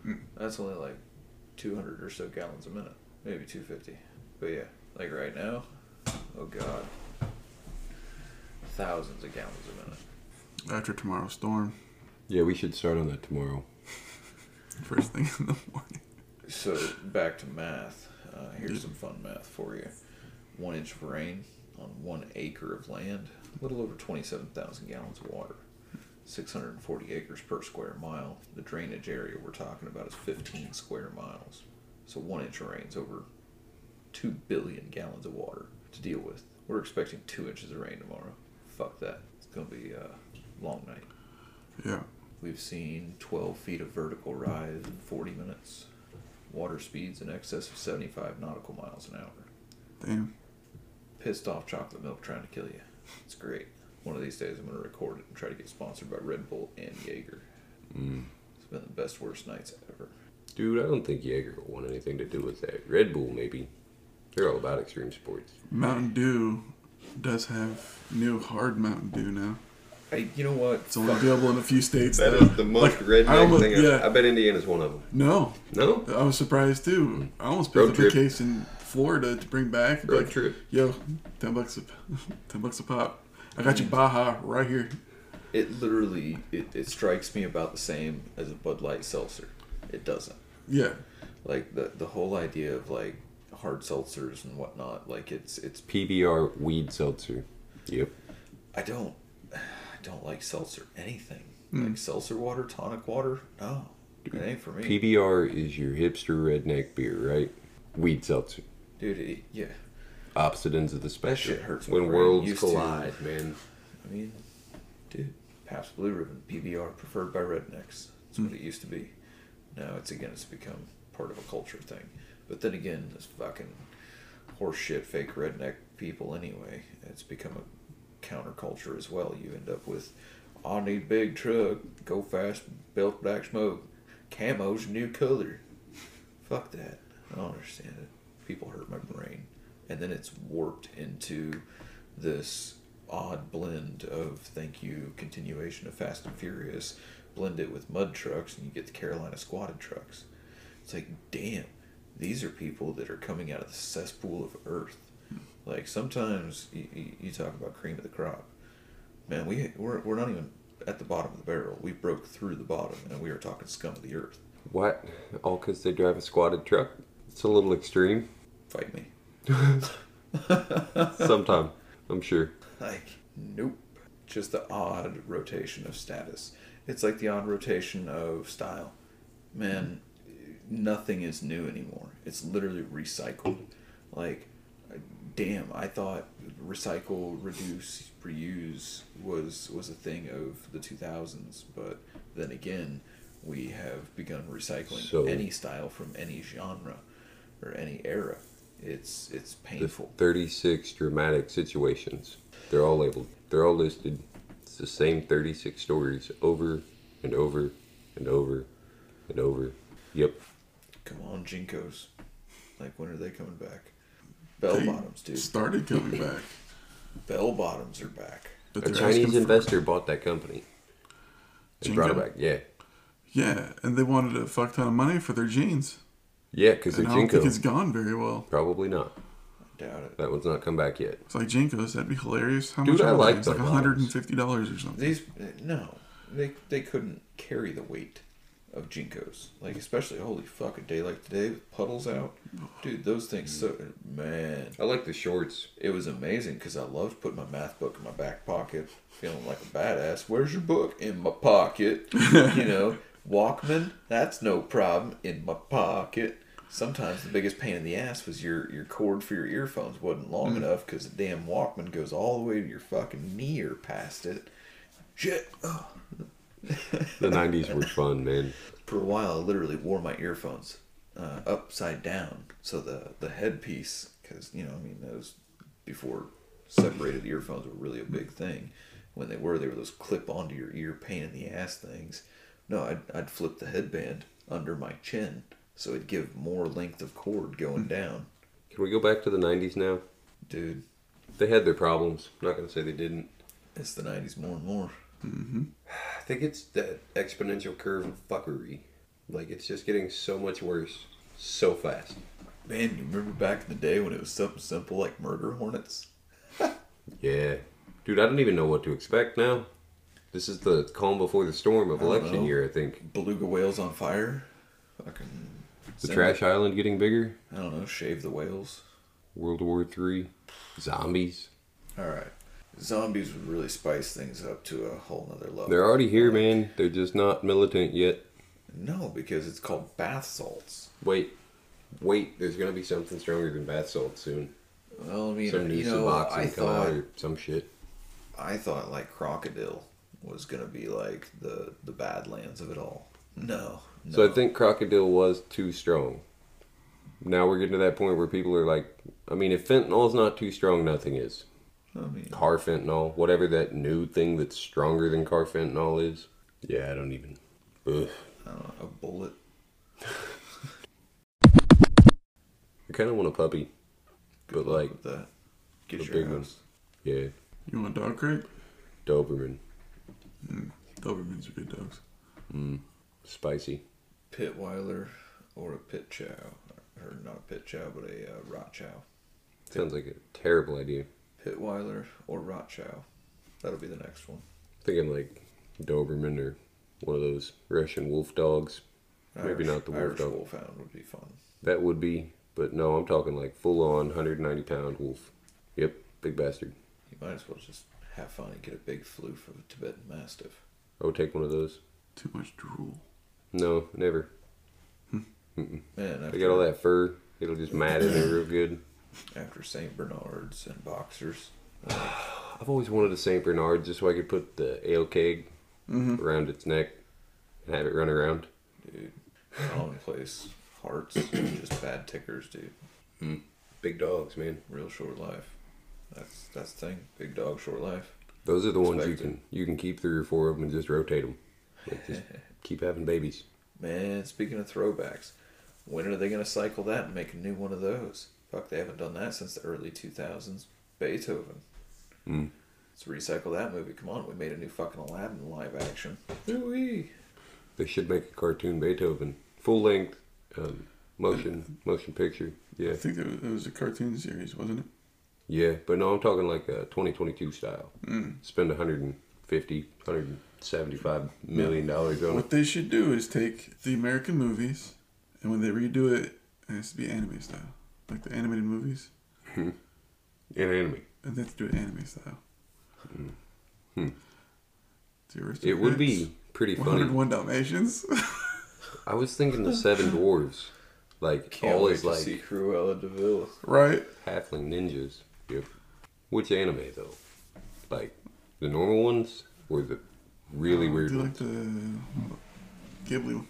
Mm. that's only like 200 or so gallons a minute, maybe 250. But yeah, like right now, oh god, thousands of gallons a minute. After tomorrow's storm, Yeah, we should start on that tomorrow. first thing in the morning. So back to math. Uh, here's some fun math for you. One inch of rain on one acre of land, a little over 27,000 gallons of water. 640 acres per square mile. The drainage area we're talking about is 15 square miles. So one inch of rain's over 2 billion gallons of water to deal with. We're expecting two inches of rain tomorrow. Fuck that. It's going to be a long night. Yeah. We've seen 12 feet of vertical rise in 40 minutes. Water speeds in excess of 75 nautical miles an hour. Damn. Pissed off chocolate milk trying to kill you. It's great. One of these days I'm going to record it and try to get sponsored by Red Bull and Jaeger. Mm. It's been the best, worst nights ever. Dude, I don't think Jaeger will want anything to do with that. Red Bull, maybe. They're all about extreme sports. Mountain Dew does have new hard Mountain Dew now. Hey, you know what? It's only available in a few states. That though. is the most Like, redneck I almost- thing. I- Yeah. I bet Indiana's one of them. No, No? I was surprised too. I almost Road picked up a case in Florida to bring back. Road like, trip. Yo, ten bucks a ten bucks a pop. I got you mm. Baja right here. It literally, it, it strikes me about the same as a Bud Light seltzer. It doesn't. Yeah, Like the the whole idea of like hard seltzers and whatnot. Like it's it's PBR weed seltzer. Yep. I don't I don't like seltzer anything. Hmm. Like seltzer water, tonic water, no. It ain't for me. PBR is your hipster redneck beer, right? Weed seltzer. Dude, it, yeah. Opposite ends of the spectrum. shit hurts when worlds Used to- collide, man. I mean, dude, Pabst Blue Ribbon, PBR, preferred by rednecks. That's what it used to be. Now it's again, it's become part of a culture thing. But then again, this fucking horseshit fake redneck people anyway, it's become a counterculture as well. You end up with, I need big truck, go fast, belt black smoke, camo's new color. Fuck that. I don't understand it. People hurt my brain. And then it's warped into this odd blend of thank you continuation of Fast and Furious, blend it with mud trucks, and you get the Carolina squatted trucks. It's like, damn, these are people that are coming out of the cesspool of earth. Like sometimes you, you, talk about cream of the crop. Man, we we're, we're not even at the bottom of the barrel. We broke through the bottom, and we are talking scum of the earth. What? All because they drive a squatted truck? It's a little extreme. Fight me. Sometime, I'm sure. Like, nope. Just the odd rotation of status. It's like the odd rotation of style. Man, nothing is new anymore. It's literally recycled. Like, damn, I thought recycle, reduce, reuse was was a thing of the 2000s, but then again, we have begun recycling So- any style from any genre or any era. It's it's painful. 36 dramatic situations. They're all labeled. They're all listed. It's the same 36 stories over and over and over and over. Yep. Come on, JNCOs. Like, when are they coming back? Bell bottoms, dude. Started coming back. Bell bottoms are back. But A Chinese asking for- investor bought that company. And brought it back. Yeah. Yeah, and they wanted a fuck ton of money for their jeans. Yeah, because they're And I don't think JNCO. it's gone very well. Probably not. I doubt it. That one's not come back yet. It's like JNCOs, that'd be hilarious. How Dude, much I are they? like It's like $150 or something. These no, they they couldn't carry the weight of JNCOs. Like especially holy fuck a day like today with puddles out, dude. Those things so man. I like the shorts. It was amazing because I loved putting my math book in my back pocket, feeling like a badass. Where's your book? In my pocket. you know, Walkman. That's no problem. In my pocket. Sometimes the biggest pain in the ass was your your cord for your earphones wasn't long mm. enough because the damn Walkman goes all the way to your fucking knee or past it. Shit. Oh. The 90s were fun, man. For a while, I literally wore my earphones uh, upside down, so the the headpiece, because you know, I mean, those before separated earphones were really a big thing. When they were, they were those clip onto your ear pain in the ass things. No, I'd I'd flip the headband under my chin, so it'd give more length of cord going down. Can we go back to the 90s now? Dude, They had their problems. I'm not to say they didn't. it's the '90s more and more. Mm-hmm. I think it's that exponential curve of fuckery. Like, it's just getting so much worse so fast. Man, you remember back in the day when it was something simple like murder hornets? Yeah. Dude, I don't even know what to expect now. This is the calm before the storm of election know. year, I think. Beluga whales on fire. Fucking. The send trash island getting bigger. I don't know, shave the whales. World War Three. Zombies. Alright. Zombies would really spice things up to a whole nother level. They're already here, man. They're just not militant yet. No, because it's called bath salts. Wait. Wait, there's gonna be something stronger than bath salts soon. Well, I mean, Some you know, I thought, or some shit. I thought like crocodile was gonna be like the the badlands of it all. No, no. So I think crocodile was too strong. Now we're getting to that point where people are like, I mean, if fentanyl's not too strong, nothing is. I mean, Carfentanil, whatever that new thing that's stronger than carfentanil is. Yeah, I don't even. Ugh. I don't know, a bullet. I kind of want a puppy, Good but luck like, with that. Get a your big one. yeah, You want a dog crate? Doberman, Dobermans are good dogs. spicy. Pitweiler or a pit chow, or not a pit chow, but a uh, rot chow. Sounds like a terrible idea. Pitweiler or rot chow. That'll be the next one. Thinking like Doberman or one of those Russian wolf dogs. Maybe not the wolf Irish dog. wolfhound would be fun. That would be, but no, I'm talking like full on 190 pound wolf. Yep, big bastard. You might as well just have fun and get a big floof of a Tibetan Mastiff. I would take one of those. Too much drool. No, never. Hmm. Man, after, They got all that fur. It'll just mat in there real good. After St. Bernards and boxers. I've always wanted a Saint Bernard just so I could put the ale keg mm-hmm. around its neck and have it run around. Dude, wrong place. Hearts, just bad tickers, dude. Hmm. Big dogs, man. Real short life. That's that's the thing. Big dog, short life. Those are the ones you can you can keep three or four of them and just rotate them. Like just keep having babies. Man, speaking of throwbacks, when are they gonna cycle that and make a new one of those? Fuck, they haven't done that since the early two thousands. Beethoven. Mm. Let's recycle that movie. Come on, we made a new fucking Aladdin live action. Ooh-wee. They should make a cartoon Beethoven, full length, um, motion motion picture. Yeah, I think it was, it was a cartoon series, wasn't it? yeah, but no, I'm talking like a 2022 style. Mm. Spend 150, 175 million dollars on it. What they should do is take the American movies, and when they redo it, it has to be anime style, like the animated movies, hmm. in anime. and they have to do it anime style. Hmm. hmm. hmm. Zero It would be pretty funny. 101 Dalmatians. I was thinking the Seven Dwarves, like Can't all wait is to like see Cruella de Vil. right? halfling ninjas. Yep. Which anime though? Like the normal ones or the really Oh, weird Do you ones? like the Ghibli one?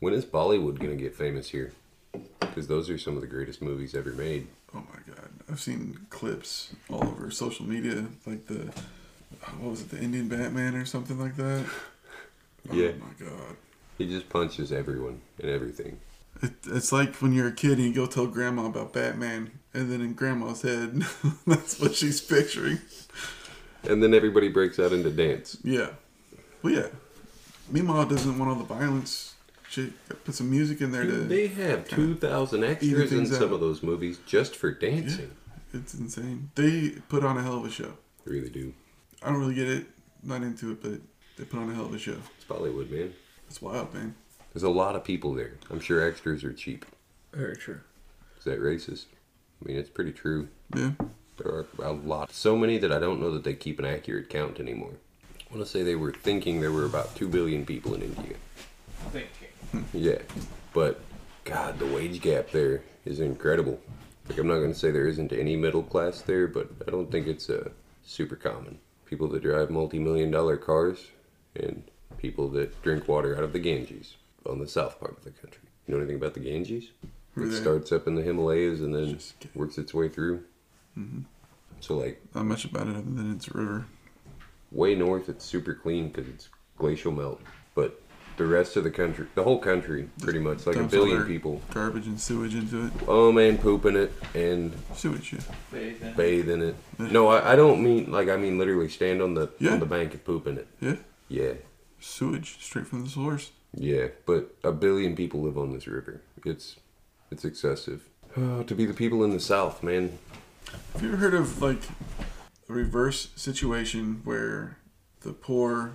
When is Bollywood gonna get famous here? Because those are some of the greatest movies ever made. Oh my god. I've seen clips all over social media, like the, what was it, the Indian Batman or something like that? Yeah. Oh my god. He just punches everyone and everything. It, it's like when you're a kid and you go tell grandma about Batman, and then in grandma's head, that's what she's picturing. And then everybody breaks out into dance. Yeah. Well, yeah. Meanwhile, doesn't want all the violence. She put some music in there to. Dude, they have two thousand extras in some out. of those movies just for dancing. It's insane. They put on a hell of a show. They really do. I don't really get it, not into it, but they put on a hell of a show. It's Bollywood, man. It's wild, man. There's a lot of people there. I'm sure extras are cheap. Very true. Is that racist? I mean, it's pretty true. Yeah. There are a lot. So many that I don't know that they keep an accurate count anymore. I want to say they were thinking there were about 2 billion people in India. Thinking. Yeah. But, God, the wage gap there is incredible. Like, I'm not going to say there isn't any middle class there, but I don't think it's uh, super common. People that drive multi million dollar cars and people that drink water out of the Ganges on the south part of the country. You know anything about the Ganges? It they- starts up in the Himalayas and then works its way through. So, like, Not much about it other than it's a river. way north it's super clean because it's glacial melt but the rest of the country the whole country pretty much like a Dumps all billion their people Garbage and sewage into it. oh man poop in it and Sewage, yeah. bathe in it no I, I don't mean like i mean literally stand on the Yeah. on the bank and poop in it Yeah. yeah Sewage straight from the source. yeah but a billion people live on this river it's it's excessive oh, to be the people in the south man Have you ever heard of like a reverse situation where the poor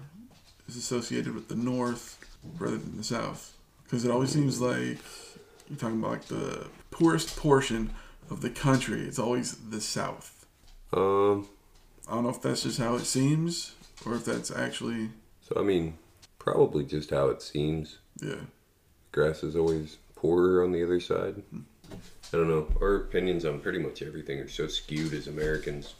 is associated with the north rather than the south? Because it always seems like you're talking about like the poorest portion of the country. It's always the south. um I don't know if that's just how it seems or if that's actually so i mean probably just how it seems yeah. grass is always poorer on the other side. I don't know. Our opinions on pretty much everything are so skewed as Americans.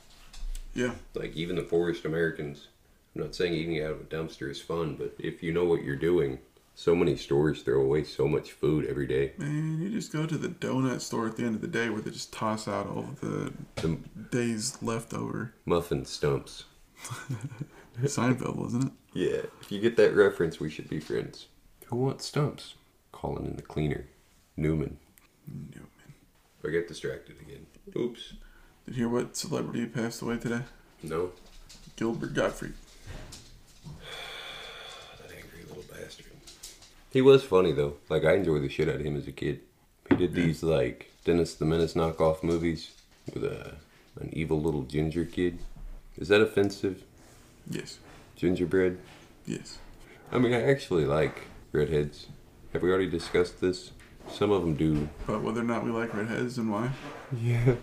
Yeah. Like even the poorest Americans. I'm not saying eating out of a dumpster is fun, but if you know what you're doing, so many stores throw away so much food every day. Man, you just go to the donut store at the end of the day where they just toss out all of the The days leftover. muffin stumps. Seinfeld, wasn't it? Yeah, if you get that reference, we should be friends. Who wants stumps? Calling in the cleaner. Newman. Newman. I get distracted again. Oops. Did you hear what celebrity passed away today? No. Gilbert Gottfried. That angry little bastard. He was funny though. Like I enjoyed the shit out of him as a kid. He did these like Dennis the Menace knockoff movies with a an evil little ginger kid. Is that offensive? Yes. Gingerbread? Yes. I mean, I actually like redheads. Have we already discussed this? Some of them do. But whether or not we like redheads and why? Yeah.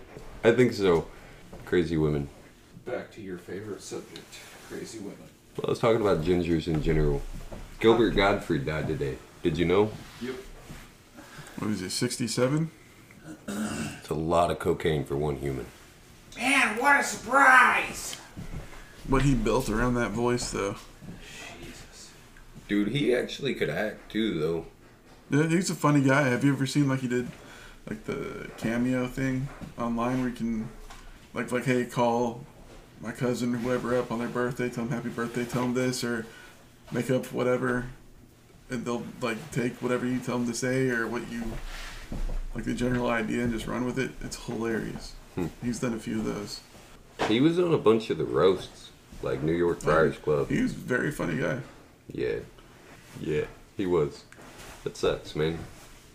I think so. Crazy women. Back to your favorite subject, crazy women. Well, I was talking about gingers in general. Gilbert Gottfried died today. Did you know? Yep. What is it, 67? It's a lot of cocaine for one human. Man, what a surprise! What he built around that voice, though. Jesus. Dude, he actually could act too, though. Yeah, he's a funny guy. Have you ever seen like he did, like the cameo thing online where you can, like, like hey, call my cousin or whoever up on their birthday, tell them happy birthday, tell them this, or make up whatever, and they'll like take whatever you tell them to say or what you, like the general idea, and just run with it. It's hilarious. Hmm. He's done a few of those. He was on a bunch of the roasts. like New York Friars Club. He was a very funny guy. Yeah, yeah, he was. That sucks, man.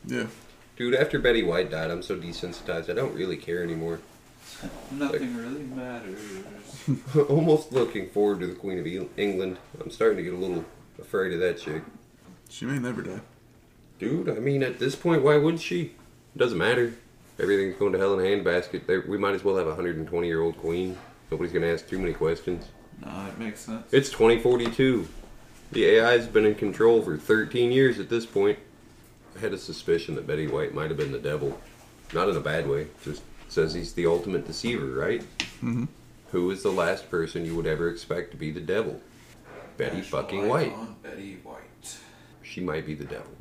Yeah. Dude, after Betty White died, I'm so desensitized. I don't really care anymore. Nothing really matters. Almost looking forward to the Queen of E- England. I'm starting to get a little afraid of that chick. She may never die. Dude, I mean, at this point, why wouldn't she? It doesn't matter. Everything's going to hell in a handbasket. There, we might as well have a 120 year old queen. Nobody's going to ask too many questions. Nah, it makes sense. It's 2042. The AI's been in control for 13 years at this point. I had a suspicion that Betty White might have been the devil. Not in a bad way. Just says he's the ultimate deceiver, right? Mhm. Who is the last person you would ever expect to be the devil? Betty fucking White. Betty White. She might be the devil.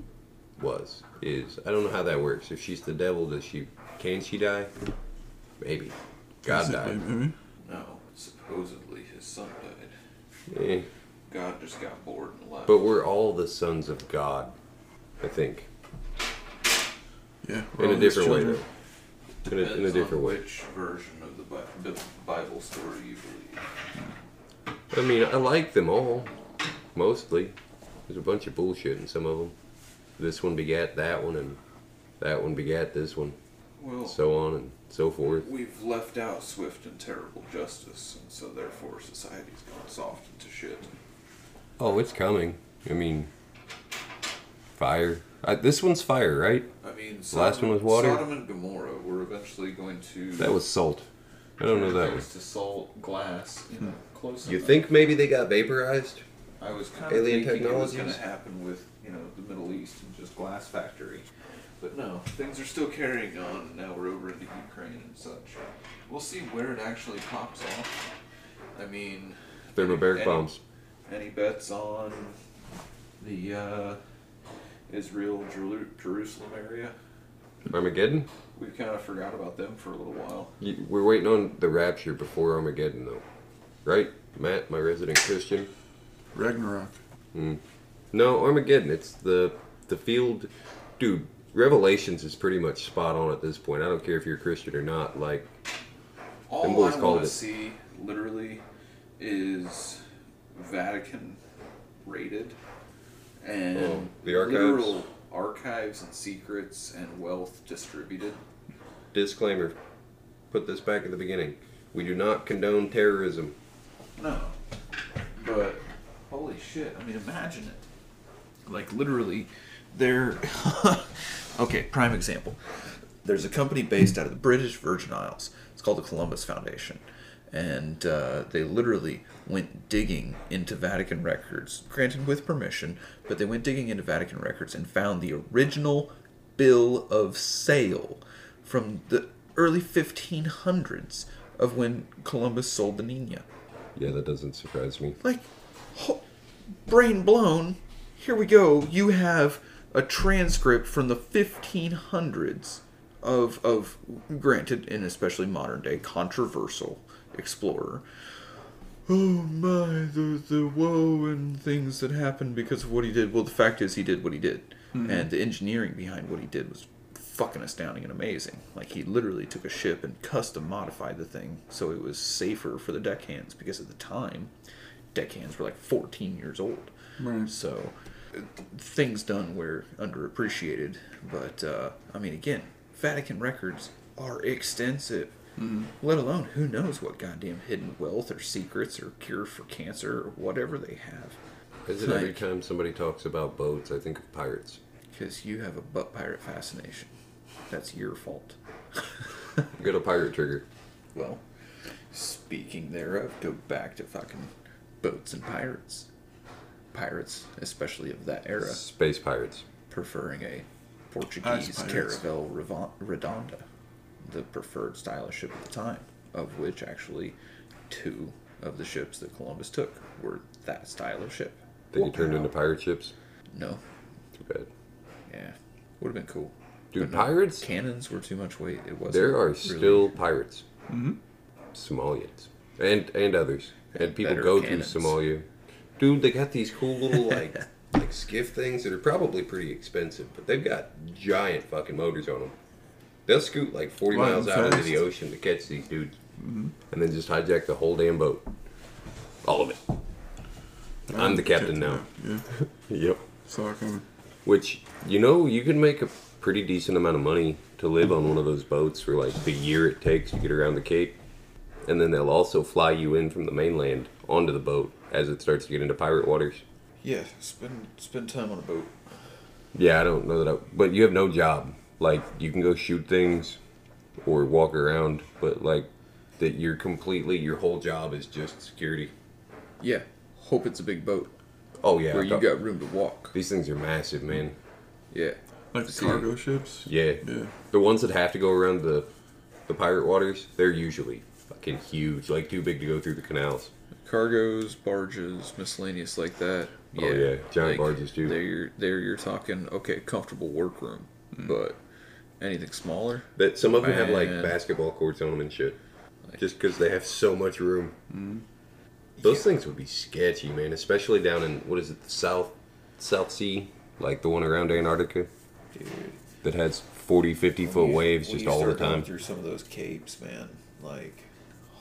Was. Is. I don't know how that works. If she's the devil, does she. Can she die? Maybe. God Physically, died. Maybe. No, supposedly his son died. Eh. God just got bored and left. But we're all the sons of God. I think. Yeah. we're In all a his different way, though. In a, in a different way. Which version of the Bi- Bi- Bible story you believe? I mean, I like them all, mostly. There's a bunch of bullshit in some of them. This one begat that one, and that one begat this one, Well, so on and so forth. we've left out swift and terrible justice, and so therefore society's gone soft into shit. Oh, it's coming. I mean, fire. I, this one's fire, right? I mean, The last one was water? Sodom and Gomorrah were eventually going to. That was salt. I don't know that one. things to salt glass. You know, close. You enough. think maybe they got vaporized? I was kind alien of thinking it was going to happen with you know the Middle East and just glass factory, but no, things are still carrying on. Now we're over into Ukraine and such. We'll see where it actually pops off. I mean, Thermobaric any- bombs. Any bets on the uh, Israel Jeru- Jerusalem area? Armageddon? We kind of forgot about them for a little while. You- We're waiting on the rapture before Armageddon, though. Right? Matt, my resident Christian? Ragnarok. Hmm. No, Armageddon. It's the the field, dude. Revelations is pretty much spot on at this point. I don't care if you're a Christian or not. Like, All Them boys I want to see, literally, is Vatican rated and Oh, the archives? literal archives and secrets and wealth distributed. disclaimer. Put this back at the beginning. We do not condone terrorism. No, but holy shit! I mean, imagine it. Like literally, they're okay. Prime example. There's a company based out of the British Virgin Isles. It's called the Columbus Foundation, and uh, they literally went digging into Vatican records, granted with permission, but they went digging into Vatican records and found the original bill of sale from the early 1500s of when Columbus sold the Nina. Yeah, that doesn't surprise me. Like, ho- brain blown. Here we go. You have a transcript from the 1500s of of granted, and especially modern day, controversial explorer. Oh my, the the woe and things that happened because of what he did. Well, the fact is, he did what he did, and the engineering behind what he did was fucking astounding and amazing. Like he literally took a ship and custom modified the thing so it was safer for the deckhands because at the time, deckhands were like 14 years old. Right. So things done were underappreciated, but uh, I mean, again, Vatican records are extensive. Mm-hmm. Let alone who knows what goddamn hidden wealth or secrets or cure for cancer or whatever they have. Is it every time somebody talks about boats, I think of pirates. Because you have a butt pirate fascination. That's your fault. You got a pirate trigger. Well, speaking thereof, go back to fucking boats and pirates. Pirates, especially of that era, Space pirates. preferring a Portuguese Caravel Redonda, the preferred style of ship at the time, of which actually two of the ships that Columbus took were that style of ship. Then you turned into pirate ships. No, Too bad. yeah, would have been cool. Dude, But no, pirates? cannons were too much weight. It wasn't. There are really- still pirates. Mhm. Somalians. And and others. And people Better go cannons. to Somalia. Dude, they got these cool little like like skiff things that are probably pretty expensive, but they've got giant fucking motors on them. They'll scoot like 40 Wow, miles out into the ocean to catch these dudes, mm-hmm. and then just hijack the whole damn boat. All of it. I'm the captain now. Yeah, Yep. saw coming. Which, you know, you can make a pretty decent amount of money to live on one of those boats for like the year it takes to get around the Cape. And then they'll also fly you in from the mainland onto the boat as it starts to get into pirate waters. Yeah, spend spend time on a boat. Yeah, I don't know that I, but you have no job. Like, you can go shoot things or walk around, but like, that you're completely, your whole job is just security. Yeah, hope it's a big boat Oh, yeah. where you got room to walk. These things are massive, man. Yeah, Like the See. cargo ships. Yeah. Yeah. The ones that have to go around the the pirate waters, they're usually fucking huge, like too big to go through the canals. cargoes, barges, miscellaneous like that. Oh, yeah, giant barges, too. There, there you're talking okay, comfortable workroom, mm. but anything smaller, That some of them have like Man. basketball courts on them and shit, just because they have so much room. Mm-hmm. Those things would be sketchy, man. Especially down in what is it, the South South Sea, like the one around Antarctica dude. that has 40, 50 foot When you- waves when just you all the start going time. Through some of those capes, man, like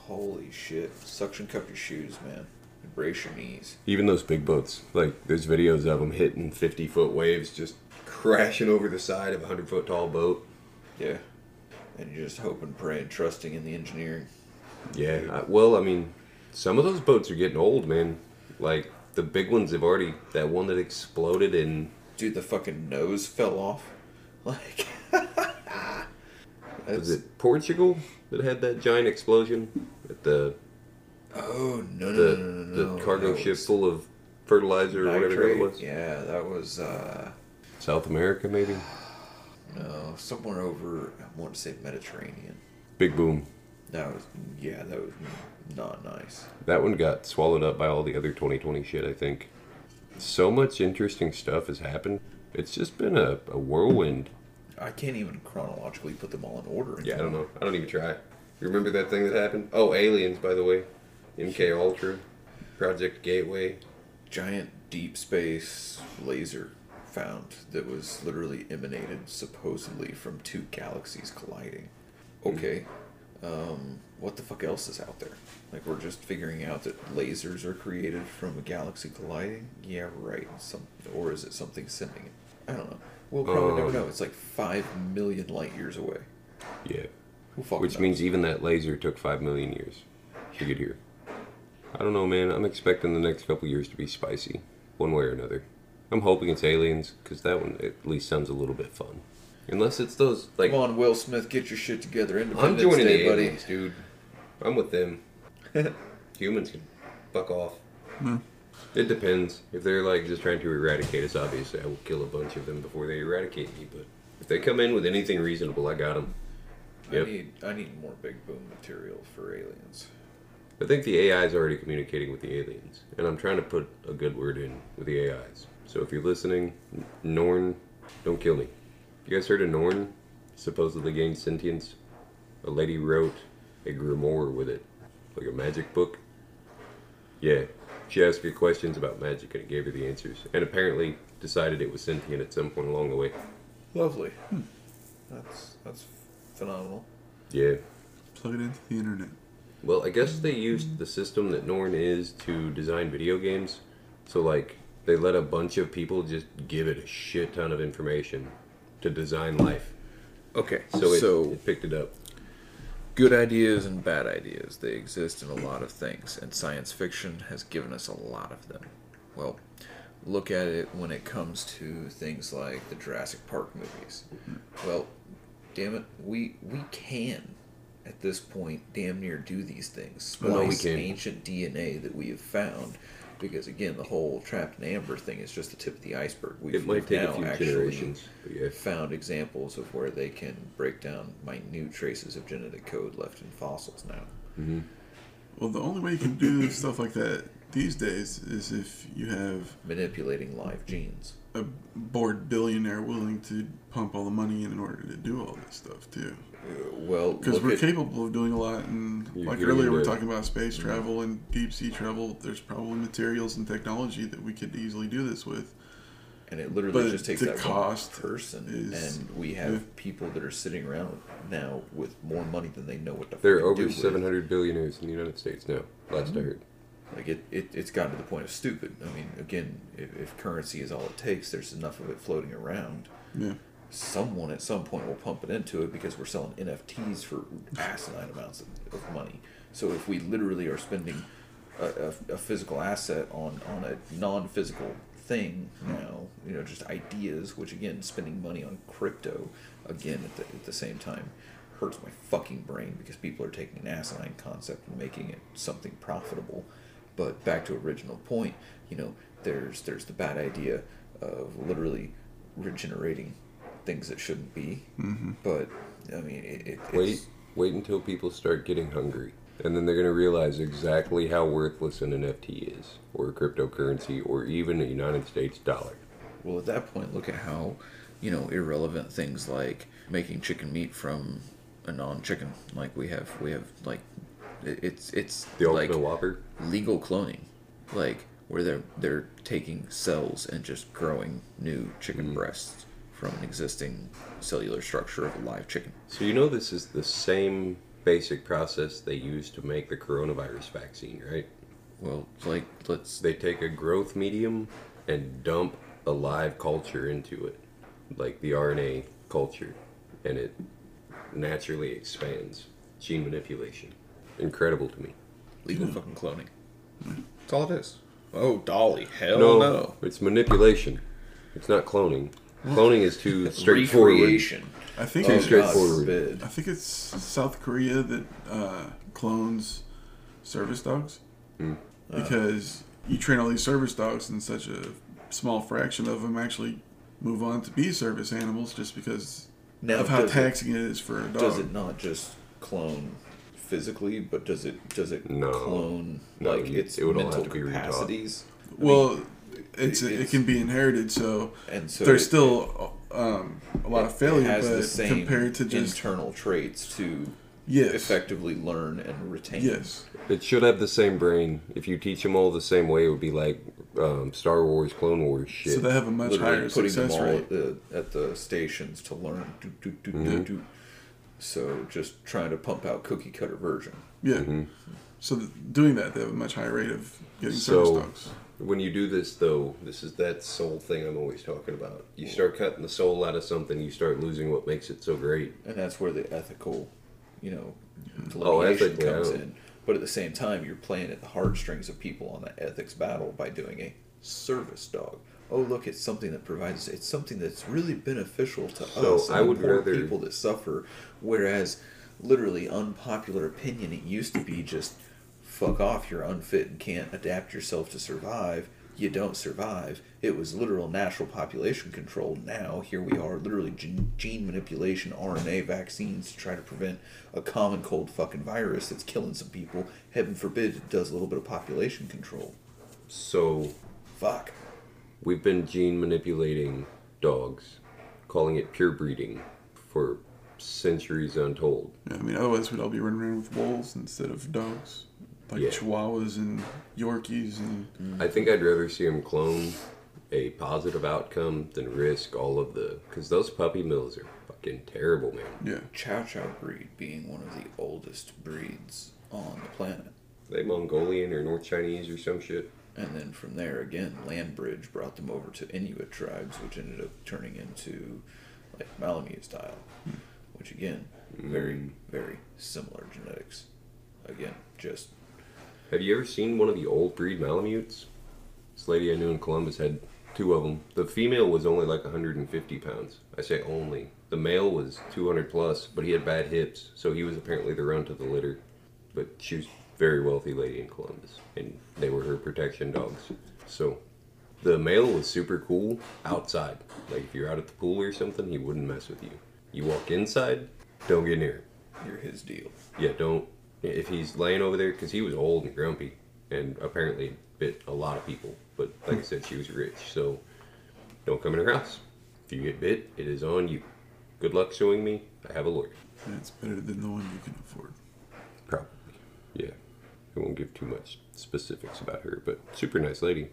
holy shit! Suction cup your shoes, man. And brace your knees. Even those big boats, like there's videos of them hitting 50 foot waves, just crashing over the side of a 100 foot tall boat. Yeah, and you just hope and pray and trusting in the engineering. Yeah, I, well, I mean, some of those boats are getting old, man. Like the big ones have already. That one that exploded and Dude, the fucking nose fell off. Like, Was it Portugal that had that giant explosion at the Oh no no the, no no no! the cargo ship full of fertilizer or whatever nitrate. that was? Yeah, that was uh South America, maybe. No somewhere over. I want to say Mediterranean. Big boom. That was yeah, that was not nice. That one got swallowed up by all the other 2020 shit. I think. So much interesting stuff has happened. It's just been a, a whirlwind. I can't even chronologically put them all in order. Yeah, I don't know. I don't even try. You remember that thing that happened? Oh, aliens, by the way. MK Ultra, Project Gateway. Giant deep space laser found that was literally emanated supposedly from two galaxies colliding. Okay. Um, what the fuck else is out there? Like we're just figuring out that lasers are created from a galaxy colliding? Yeah, right. Some or is it something sending it? I don't know. We'll probably never Um, know. It's like five million light years away. Yeah. Who fucking Which knows? means even that laser took five million years to get here. I don't know, man. I'm expecting the next couple years to be spicy, one way or another. I'm hoping it's aliens, because that one at least sounds a little bit fun. Unless it's those, like, Come on, Will Smith, get your shit together. I'm Independence joining Day, the buddy. aliens, dude. I'm with them. Humans can fuck off. Hmm. It depends. If they're like just trying to eradicate us, obviously I will kill a bunch of them before they eradicate me. But if they come in with anything reasonable, I got them. Yep. I need I need more big boom material for aliens. I think the AI is already communicating with the aliens, and I'm trying to put a good word in with the AIs. So if you're listening, Norn, don't kill me. You guys heard of Norn? Supposedly gained sentience. A lady wrote a grimoire with it, like a magic book. Yeah, she asked her questions about magic, and it gave her the answers. And apparently decided it was sentient at some point along the way. Lovely. Hmm. That's that's phenomenal. Yeah. Plug it into the internet. Well, I guess they used the system that Norn is to design video games. So, like, they let a bunch of people just give it a shit ton of information to design life. Okay, So it, so it picked it up. good ideas and bad ideas they exist in a lot of things, and science fiction has given us a lot of them. Well, look at it when it comes to things like the Jurassic Park movies. Mm-hmm. Well, damn it, we we can at this point damn near do these things. Oh, no, we ancient DNA that we have found. Because again, the whole trapped in amber thing is just the tip of the iceberg. We've, It might we've take a now few actually generations. But yeah. found examples of where they can break down minute traces of genetic code left in fossils now. Mm-hmm. Well, the only way you can do stuff like that these days is if you have Manipulating live genes. a bored billionaire willing to pump all the money in in order to do all this stuff too. Uh, Well, Because we're at, capable of doing a lot, and like earlier, we are talking about space travel and deep sea travel. There's probably materials and technology that we could easily do this with. and it literally but just takes the that cost one person, is- and we have yeah. people that are sitting around now with more money than they know what to. Do. There are fucking do over with. 700 billionaires in the United States now, last I heard. Like it, it, it's gotten to the point of stupid. I mean, again, if, if currency is all it takes, there's enough of it floating around. Yeah. Someone at some point will pump it into it because we're selling NFTs for asinine amounts of, of money. So if we literally are spending a, a, a physical asset on, on a non-physical thing now, you know, just ideas, which again, spending money on crypto, again, at the, at the same time, hurts my fucking brain because people are taking an asinine concept and making it something profitable. But back to original point, you know, there's there's the bad idea of literally regenerating things that shouldn't be. Mm-hmm. But I mean, it, it, Wait, it's, wait until people start getting hungry. And then they're going to realize exactly how worthless an NFT is, or a cryptocurrency, or even a United States dollar. well, at that point, look at how you know irrelevant things like making chicken meat from a non-chicken, like we have we have like it's it's The like Ultimate Whopper? legal cloning, like where they're they're taking cells and just growing new chicken breasts from an existing cellular structure of a live chicken. So you know this is the same basic process they use to make the coronavirus vaccine, right? Well, like let's They take a growth medium and dump a live culture into it, like the RNA culture, and it naturally expands. Gene manipulation. Incredible to me. legal fucking cloning. That's all it is. Oh, Dolly, hell no, no. it's manipulation. It's not cloning. Cloning is too straightforward. Recreation. I think Too Oh, it's, straightforward. God. I think it's South Korea that uh, clones service dogs Hmm. because you train all these service dogs, and such a small fraction of them actually move on to be service animals just because Now, of how does it- taxing it is for a dog. Does it not just clone physically, but does it does it No. clone No, like its it would mental have to capacities? I well, mean, it's, it, can be inherited, so, and so there's it- still um, a lot of it failure, has the but same compared to just internal traits to yes, effectively learn and retain. yes, It should have the same brain. If you teach them all the same way, it would be like um, Star Wars, Clone Wars shit. so they have a much literally higher putting them success all rate. at the, at the stations to learn. Do, do, do, Mm-hmm. do, do. So just trying to pump out cookie cutter version. Yeah. Mm-hmm. So th- doing that, they have a much higher rate of getting So- service dogs. When you do this, though, this is that soul thing I'm always talking about. You start cutting the soul out of something, you start losing what makes it so great. and that's where the ethical, you know, mm-hmm. Oh, delineation comes in. But at the same time, you're playing at the heartstrings of people on that ethics battle by doing a service dog. Oh, look, it's something that provides. It's something that's really beneficial to So, us and I would the poor rather- people that suffer. Whereas, literally, unpopular opinion, it used to be just fuck off. You're unfit and can't adapt yourself to survive. You don't survive. It was literal natural population control. Now here we are, literally gene, gene manipulation, RNA vaccines to try to prevent a common cold fucking virus that's killing some people. Heaven forbid it does a little bit of population control. So, Fuck. we've been gene manipulating dogs, calling it pure breeding for centuries untold. Yeah, I mean, otherwise we'd all be running around with wolves instead of dogs, like Yeah. Chihuahuas and Yorkies and I think I'd rather see them clone a positive outcome than risk all of the. Because those puppy mills are fucking terrible, man. yeah. Chow Chow breed being one of the oldest breeds on the planet. They Mongolian or North Chinese or some shit. And then from there, again, Landbridge brought them over to Inuit tribes, which ended up turning into like Malamute style, hmm. which again, hmm. very, very similar genetics. Again, just Have you ever seen one of the old breed Malamutes? This lady I knew in Columbus had two of them. The female was only like 150 pounds. I say only. The male was 200 plus, but he had bad hips, so he was apparently the runt of the litter. But she was a very wealthy lady in Columbus, and they were her protection dogs. So the male was super cool outside. Like if you're out at the pool or something, he wouldn't mess with you. You walk inside, don't get near him. you're his deal. Yeah, don't. If he's laying over there, because he was old and grumpy, and apparently bit a lot of people. But like I said, she was rich, so don't come in her house. If you get bit, it is on you. Good luck suing me. I have a lawyer. And it's better than the one you can afford. Probably. Yeah. I won't give too much specifics about her, but super nice lady.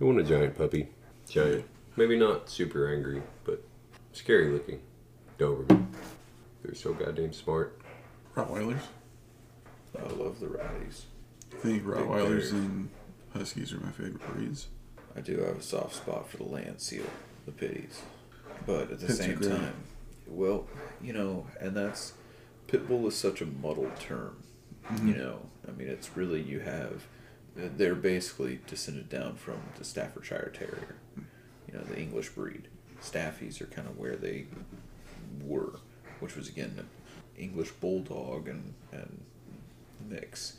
I want a giant puppy. Giant. Maybe not super angry, but scary looking. Doberman. They're so goddamn smart. Rottweilers. I love the rowdies. I think. Rottweilers and Huskies are my favorite breeds. I do have a soft spot for the land seal, the pitties, but at the Pits are same great. time, well, you know, and that's pit bull is such a muddled term. Mm-hmm. You know, I mean, it's really you have they're basically descended down from the Staffordshire Terrier, you know, the English breed. Staffies are kind of where they were, which was again an English bulldog and and mix.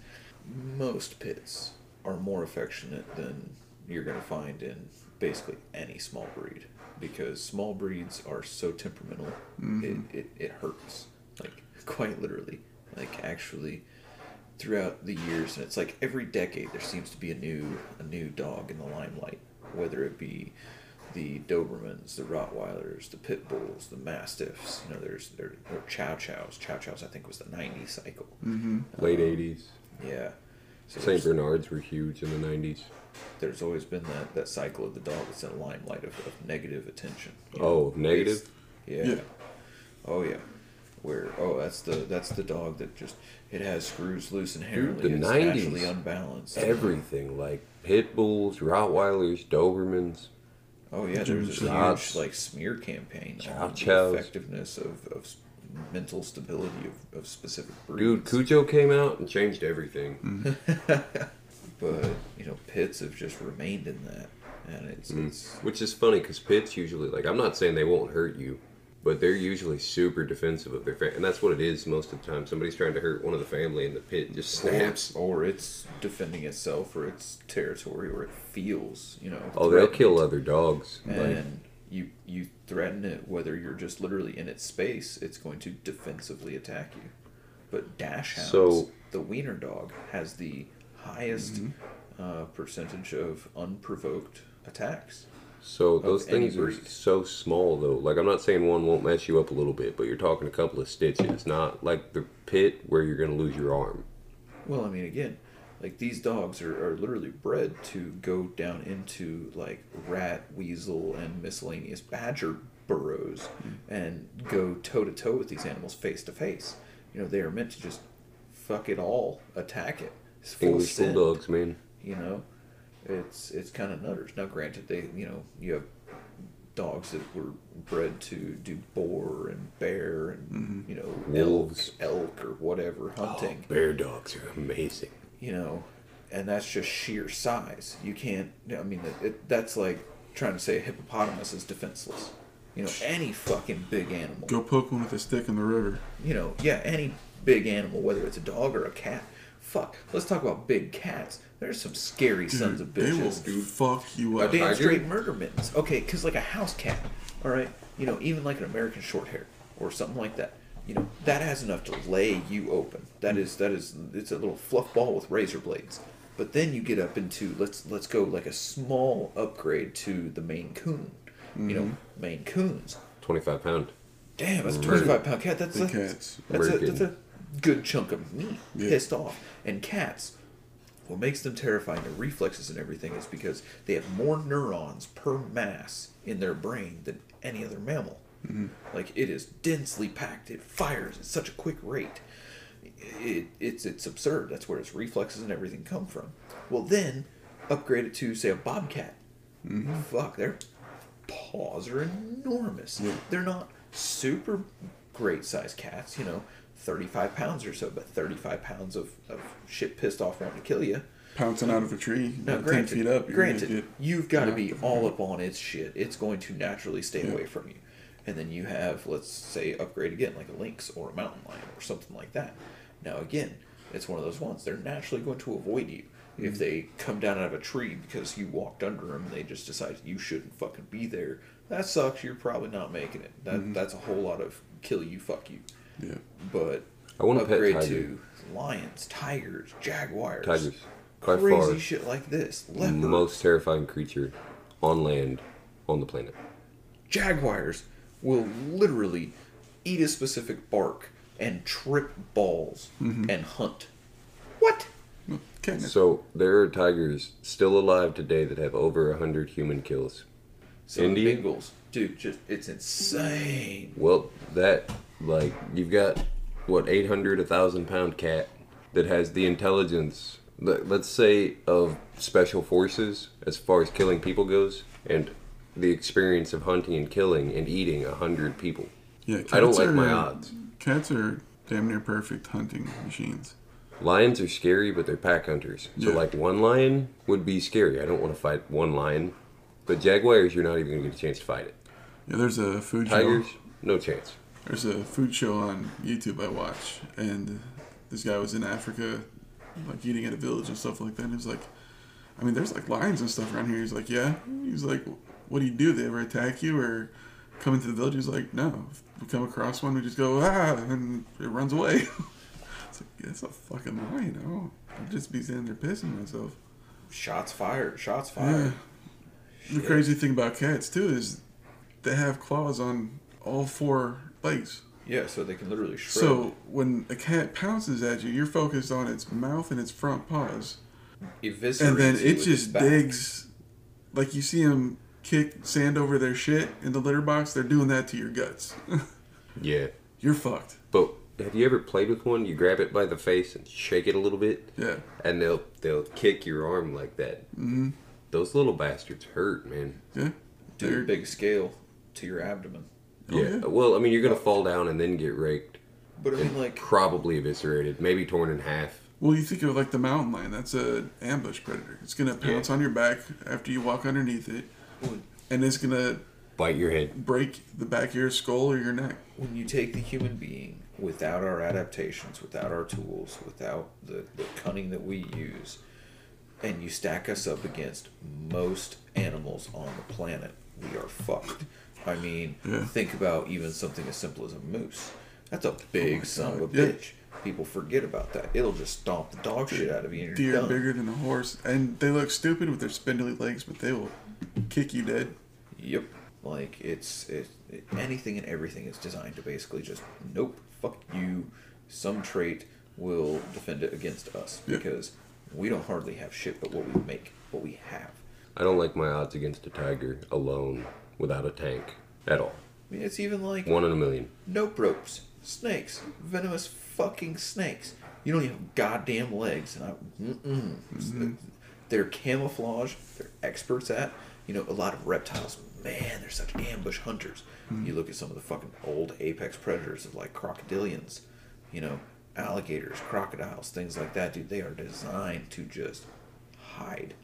Most pits are more affectionate than you're going to find in basically any small breed because small breeds are so temperamental mm-hmm. it, it, it hurts like quite literally like actually throughout the years and it's like every decade there seems to be a new a new dog in the limelight whether it be the dobermans the rottweilers the pit bulls the mastiffs you know there's there or chow chows chow chows i think was the 90s cycle Mm-hmm. Late 80s. yeah so St. Bernards were huge in the 90s. there's always been that, that cycle of the dog that's in the limelight of, of negative attention Oh, know, negative? yeah. Yeah. oh yeah where oh that's the that's the dog that just it has screws loose inherently the it's 90s. naturally unbalanced Everything like pit bulls, Rottweilers, Dobermans. Oh yeah, there was a Shots. huge like smear campaign on chows. the effectiveness of, of mental stability of, of specific breeds. Dude, breeds. Cujo came out and changed everything. but you know, pits have just remained in that, and it's, Mm. it's Which is funny because pits usually, like, I'm not saying they won't hurt you, but they're usually super defensive of their family. And that's what it is most of the time. Somebody's trying to hurt one of the family and the pit just snaps. or it's defending itself or its territory or it feels you know. Oh, they'll kill other dogs. Like, And you you threaten it whether you're just literally in its space, it's going to defensively attack you. But dachshunds, So- the wiener dog, has the highest Mm-hmm. uh, percentage of unprovoked attacks. So those things are so small, though. Like, I'm not saying one won't mess you up a little bit, but you're talking a couple of stitches. Not like the pit where you're going to lose your arm. Well, I mean, again, like these dogs are, are literally bred to go down into like rat, weasel, and miscellaneous badger burrows hmm. and go toe to toe with these animals face to face. You know, they are meant to just fuck it all, attack it. English bulldogs, man. You know, it's it's kind of nutters. Now, granted, they you know you have dogs that were bred to do boar and bear and mm-hmm. you know Wolves. elk, elk or whatever oh, hunting Bear dogs are amazing. you know, and that's just sheer size. You can't. I mean, it, it, that's like trying to say a hippopotamus is defenseless. You know, any fucking big animal. Go poke one with a stick in the river. You know, yeah, any big animal, whether it's a dog or a cat. Fuck. Let's talk about big cats. There's some scary sons of bitches. they will bitches. fuck you A up. damn straight murder mittens. Okay, because like a house cat, all right, you know, even like an American short hair or something like that, you know, that has enough to lay you open. That is that is it's a little fluff ball with razor blades. But then you get up into let's let's go like a small upgrade to the Maine Coon. You know, mm-hmm. Maine Coons. 25 pound. Damn, that's a mm-hmm. twenty-five pound cat. That's a, cats. That's a, that's a good chunk of meat Yeah. pissed off. And cats, what makes them terrifying, their reflexes and everything, is because they have more neurons per mass in their brain than any other mammal. Mm-hmm. Like it is densely packed. It fires at such a quick rate. It, it's it's absurd. That's where its reflexes and everything come from. Well, then upgrade it to say a bobcat. Mm-hmm. Fuck, their paws are enormous. They're not super great sized cats, you know, 35 pounds or so, but 35 pounds of, of shit pissed off wanting to kill you. Pouncing out of a tree, Now, granted, ten feet up. Granted, get, you've got to be all up on its shit. It's going to naturally stay Yeah. away from you. And then you have, let's say, upgrade again, like a lynx or a mountain lion or something like that. Now, again, it's one of those ones. They're naturally going to avoid you. Mm-hmm. If they come down out of a tree because you walked under them and they just decide you shouldn't fucking be there, that sucks. You're probably not making it. That Mm-hmm. That's a whole lot of kill you, fuck you. Yeah. But I want a pet upgrade tiger. to lions, tigers, jaguars, Tigers. By crazy far, shit like this. Leopards. most terrifying creature on land on the planet. jaguars will literally eat a specific bark and trip balls Mm-hmm. and hunt. What? Catnip. So there are tigers still alive today that have over 100 human kills. Some Indian? Bengals, dude, just it's insane. Well, that, like, you've got, what, 800, a 1,000 pound cat that has the intelligence let- let's say of special forces as far as killing people goes, and the experience of hunting and killing and eating a hundred people. Yeah, I don't cats like are- my uh, odds. Cats are damn near perfect hunting machines. Lions are scary, but they're pack hunters. So Yeah. like one lion would be scary. I don't want to fight one lion, but jaguars, you're not even gonna get a chance to fight it. Yeah, there's a food Tigers, show. no chance. There's a food show on YouTube I watch, and this guy was in Africa, like eating at a village and stuff like that. And he was like, I mean, there's like lions and stuff around here. He's like, yeah. He's like, what do you do? They ever attack you or come into the village? He's like, no. If we come across one, we just go ah, and it runs away. it's like, it's a fucking lion. Oh, I'd just be standing there pissing myself. Shots fired. Shots fired. Yeah. fired. The crazy thing about cats too is they have claws on all four legs. Yeah, so they can literally shred. So when a cat pounces at you, you're focused on its mouth and its front paws, Eviscerate and then it just digs. Like you see them kick sand over their shit in the litter box. They're doing that to your guts. Yeah, you're fucked. but have you ever played with one? You grab it by the face and shake it a little bit, Yeah. and they'll they'll kick your arm like that. Mm-hmm. Those little bastards hurt, man. Yeah. Do a big scale to your abdomen. Oh, yeah. yeah. Well, I mean, you're gonna fall down and then get raked, But I mean, like, probably eviscerated, maybe torn in half. Well, you think of like the mountain lion. That's a ambush predator. It's gonna pounce on your back after you walk underneath it, and it's gonna Bite your head. break the back of your skull or your neck. when you take the human being without our adaptations, without our tools, without the, the cunning that we use, and you stack us up against most animals on the planet, we are fucked. I mean, Yeah. think about even something as simple as a moose. That's a big Oh my son of a yeah. bitch. People forget about that. It'll just stomp the dog shit out of you and you're Deer done. bigger than a horse, and they look stupid with their spindly legs, but they will kick you dead. Yep. Like it's it, it anything and everything is designed to basically just nope, fuck you. Some trait will defend it against us Yeah. because we don't hardly have shit but what we make, what we have. I don't like my odds against a tiger alone without a tank at all. I mean, it's even like One in a million. nope ropes, snakes, venomous fucking snakes. You don't even have goddamn legs, and I, mm-mm. they're camouflage. They're experts at. You know, a lot of reptiles. Man, they're such ambush hunters. Hmm. You look at some of the fucking old apex predators of like crocodilians. You know, alligators, crocodiles, things like that. Dude, they are designed to just hide,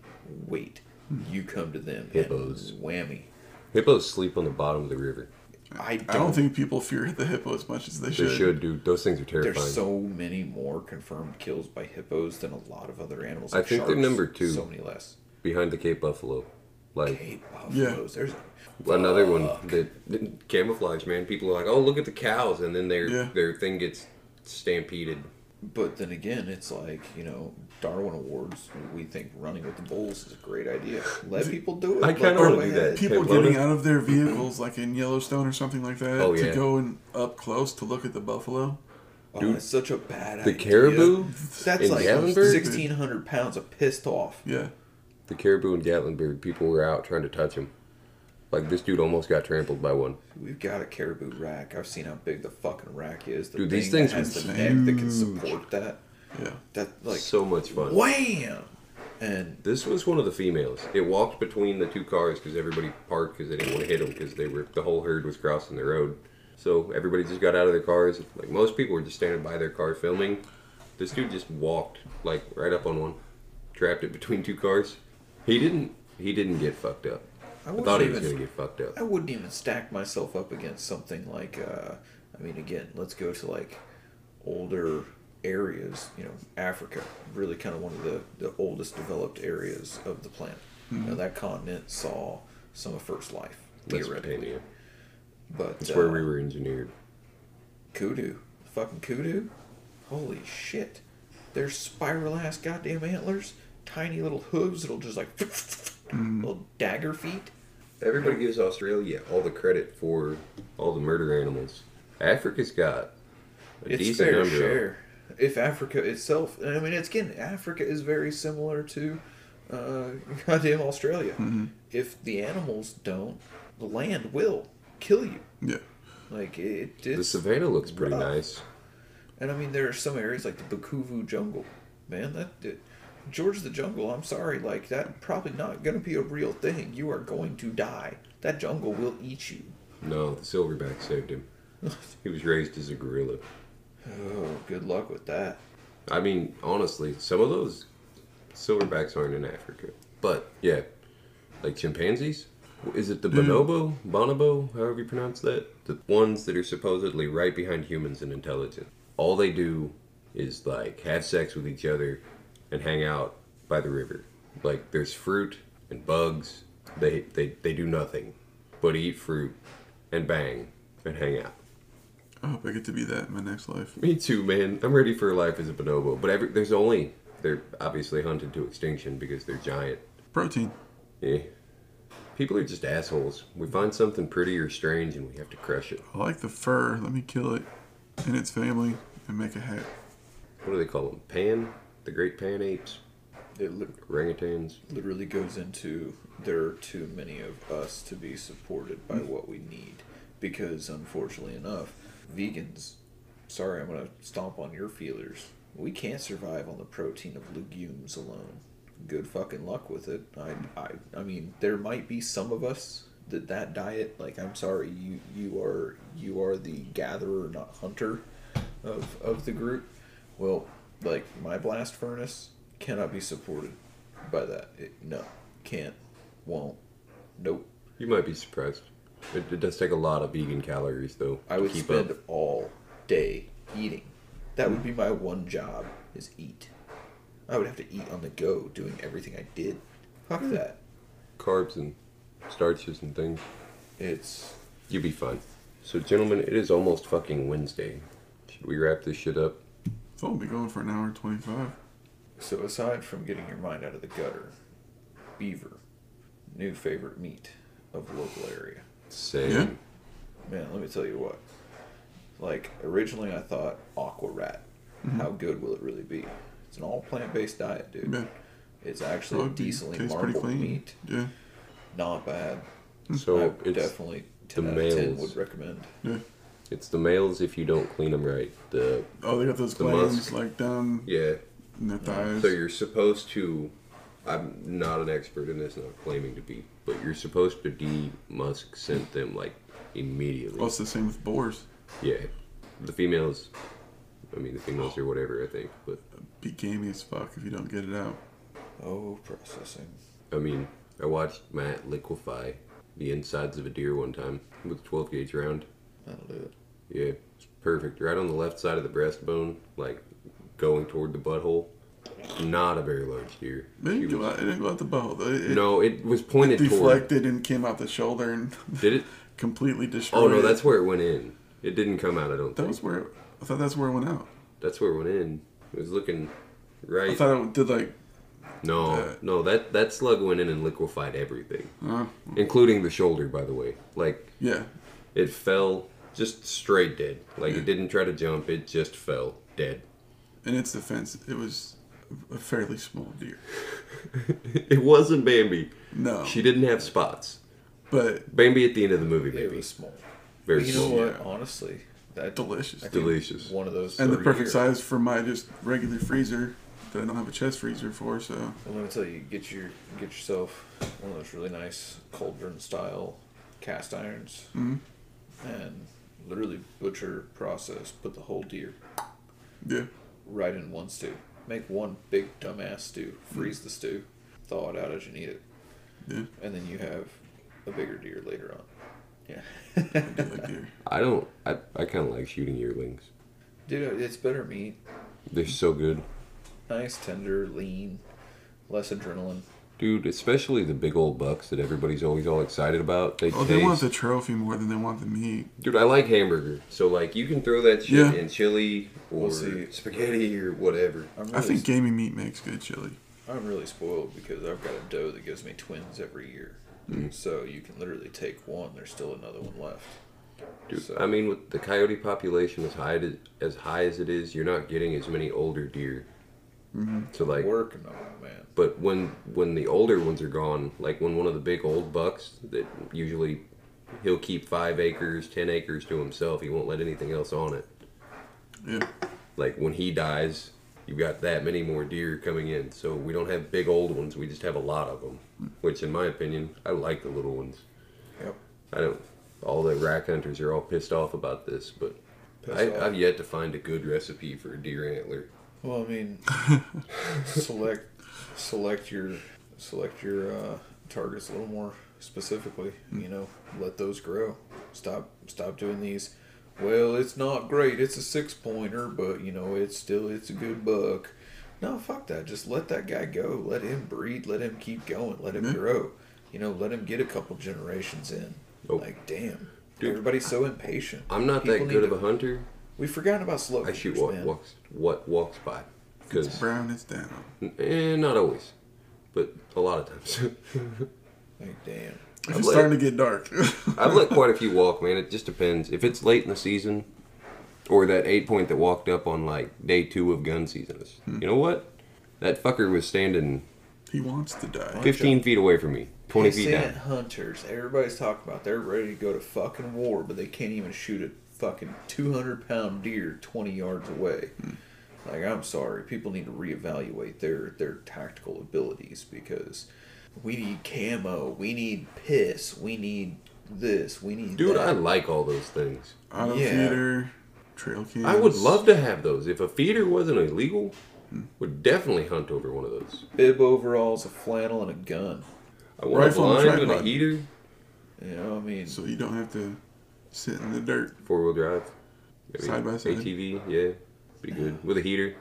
wait. Hmm. You come to them, Hippos. and whammy. Hippos sleep on the bottom of the river. I don't, I don't think people fear the hippo as much as they They should. They should, dude. Those things are terrifying. There's so many more confirmed kills by hippos than a lot of other animals. I like think they're number two. So many less. Behind the Cape Buffalo. Like, Cape buffaloes. There's another one Fuck. that, that camouflage, man. People are like, "Oh, look at the cows," and then their Yeah. their thing gets stampeded. But then again, it's like you know Darwin Awards. We think running with the bulls is a great idea. Let people do it. I Let kinda them do that. People Hey, getting out of their vehicles, like in Yellowstone or something like that, Oh, to go and up close to look at the buffalo. Oh, Dude, it's such a bad The idea. caribou That's in like Gatlinburg? sixteen hundred pounds of pissed off. Yeah. The caribou in Gatlinburg, people were out trying to touch him. Like this dude almost got trampled by one. We've got a caribou rack. I've seen how big the fucking rack is. The Dude, thing these things that has the neck that can huge. support that. Yeah. That like so much fun. wham, and This was one of the females. It walked between the two cars because everybody parked because they didn't want to hit them because they were the whole herd was crossing the road. So everybody just got out of their cars. Like most people were just standing by their car filming. This dude just walked like right up on one, trapped it between two cars. He didn't. He didn't get fucked up. I I, wouldn't thought he was even- gonna get fucked up. I wouldn't even stack myself up against something like, uh, I mean, again, let's go to like older areas, you know, Africa, really kind of one of the, the oldest developed areas of the planet. Now, that continent saw some of first life, theoretically. But That's where uh, we were engineered. kudu, fucking kudu, holy shit. There's spiral ass goddamn antlers, tiny little hooves that'll just like, little dagger feet. Everybody gives Australia all the credit for all the murder animals. Africa's got a it's decent fair number. of- share. If Africa itself, I mean, it's again, Africa is very similar to uh, goddamn Australia. Mm-hmm. If the animals don't, the land will kill you. Yeah. Like it, did The it's, savannah looks pretty rough. nice. and I mean, there are some areas like the Bukuvu jungle. Man, that it, George the Jungle, I'm sorry, like that probably not gonna be a real thing. You are going to die. That jungle will eat you. No, the silverback saved him. he was raised as a gorilla. Oh, good luck with that. I mean, honestly, some of those silverbacks aren't in Africa. But yeah, like chimpanzees. Is it the Dude. bonobo, bonobo, however you pronounce that? The ones that are supposedly right behind humans in intelligence. All they do is like have sex with each other and hang out by the river. Like there's fruit and bugs. They they they do nothing but eat fruit and bang and hang out. I hope I get to be that in my next life. Me too, man. I'm ready for life as a bonobo. But every, there's only they're obviously hunted to extinction because they're giant. Protein. Yeah. People are just assholes. We find something pretty or strange and we have to crush it. I like the fur. Let me kill it and its family and make a hat. What do they call them? Pan? The great pan apes? It li- Orangutans? literally goes into there are too many of us to be supported by what we need. Because unfortunately enough, vegans, sorry, I'm gonna stomp on your feelers. We can't survive on the protein of legumes alone. Good fucking luck with it. I, I, I mean, there might be some of us that that diet. Like, I'm sorry, you, you are, you are the gatherer, not hunter, of of the group. Well, like my blast furnace cannot be supported by that. It, no, can't, won't, nope. You might be surprised. It, it does take a lot of vegan calories, though. I would spend up. all day eating. That would be my one job is eat. I would have to eat on the go, doing everything I did. Fuck hmm. that. carbs and starches and things. It's You'd be fine. So, gentlemen, it is almost fucking Wednesday. Should we wrap this shit up? So we'll be going for an hour and 25. so aside from getting your mind out of the gutter, beaver, new favorite meat of the local area. Same. Yeah. Man, let me tell you what. Like originally, I thought aqua rat. Mm-hmm. How good will it really be? It's an all plant based diet, dude. Yeah. It's actually Oh, a it decently tastes pretty marbled clean. meat. Yeah. Not bad. So, I it's definitely ten the out of ten males. would recommend. Yeah. It's the males if you don't clean them right. The Oh, they got those The glands musk. like down yeah. in their thighs. So you're supposed to. I'm not an expert in this, not claiming to be, but you're supposed to de-musk scent them like immediately. Well, it's the same with boars. Yeah, the females. I mean, the females or whatever. I think, but Be gamey as fuck if you don't get it out. Oh, processing. I mean, I watched Matt liquefy the insides of a deer one time with a 12 gauge round. That'll do it. Yeah, it's perfect. Right on the left side of the breastbone, like going toward the butthole. Not a very large deer. It didn't, go was- out, it didn't go out the bow. It, it no, it was pointed toward. deflected and came out the shoulder and Did it? completely destroyed. Oh no, it. that's where it went in. It didn't come out. I don't that think. was where. I thought that's where it went out. That's where it went in. It was looking right. I thought it did like. no, Uh, no, that that slug went in and liquefied everything, Uh, including the shoulder. By the way, like yeah. It fell just straight dead. Like Yeah. it didn't try to jump. It just fell dead. In its defense, it was a fairly small deer. it wasn't Bambi. No. She didn't have spots. But Bambi at the end of the movie, It maybe. was small. Very you know small. what? Honestly, that delicious. Delicious. One of those. And the perfect year. size for my just regular freezer that I don't have a chest freezer for. So I'm gonna tell you, get your get yourself one of those really nice cauldron style cast irons, Mhm. And literally butcher process. Put the whole deer yeah. right in one stew. Make one big dumbass stew. Freeze the stew. Thaw it out as you need it, Yeah. and then you have a bigger deer later on. Yeah, I do like deer. I don't. I, I kind of like shooting yearlings. dude, it's better meat. They're so good, Nice, tender, lean, less adrenaline. Dude. Especially the big old bucks that everybody's always all excited about. They Oh, taste. they want the trophy more than they want the meat. Dude, I like hamburger. So like, you can throw that shit Yeah. in chili or We'll see. spaghetti or whatever. I'm really, I think gamey meat makes good chili. I'm really spoiled because I've got a doe that gives me twins every year. Mm. So you can literally take one. There's still another one left. Dude, So- I mean, with the coyote population as high as, as high as it is, you're not getting as many older deer. Mm-hmm. So like, Working on it, man. but when when the older ones are gone, like when one of the big old bucks that usually he'll keep five acres, ten acres to himself. He won't let anything else on it. Yeah. Like when he dies, you've got that many more deer coming in. So we don't have big old ones. We just have a lot of them. Which, in my opinion, I like the little ones. Yep. I don't. All the rack hunters are all pissed off about this, but I. I've yet to find a good recipe for a deer antler. Well, I mean, select select your select your uh, targets a little more specifically. You know, let those grow. Stop stop doing these. Well, it's not great. It's a six pointer, but you know, it's still it's a good buck. No, fuck that. Just let that guy go. Let him breed. Let him keep going. Let him Yeah. grow. You know, let him get a couple generations in. Nope. Like, damn. Dude, Everybody's so impatient. I'm not People that good of a hunter. We've forgotten about slow I shoot what man. walks what walks by. Because Brown is down. eh, not always, but a lot of times. Like, damn. It's I've let- starting to get dark. I've let quite a few walk, man. It just depends. If it's late in the season, or that eight point that walked up on like day two of gun season, is- you know what? That fucker was standing he wants to die. 15 feet away from me, 20 feet Pissant down. hunters. Everybody's talking about they're ready to go to fucking war, but they can't even shoot a fucking 200 pound deer 20 yards away. Hmm. Like, I'm sorry. People need to reevaluate their, their tactical abilities because we need camo, we need piss, we need this, we need Dude, that. I like all those things. Auto Yeah. feeder, trail cams. I would love to have those. If a feeder wasn't illegal, hmm. would definitely hunt over one of those. bib overalls, a flannel, and a gun. I want Rifle a and blind and a heater, You know, I mean, So you don't have to sit in the dirt. four wheel drive, maybe Side by side. ATV, yeah, be good with a heater.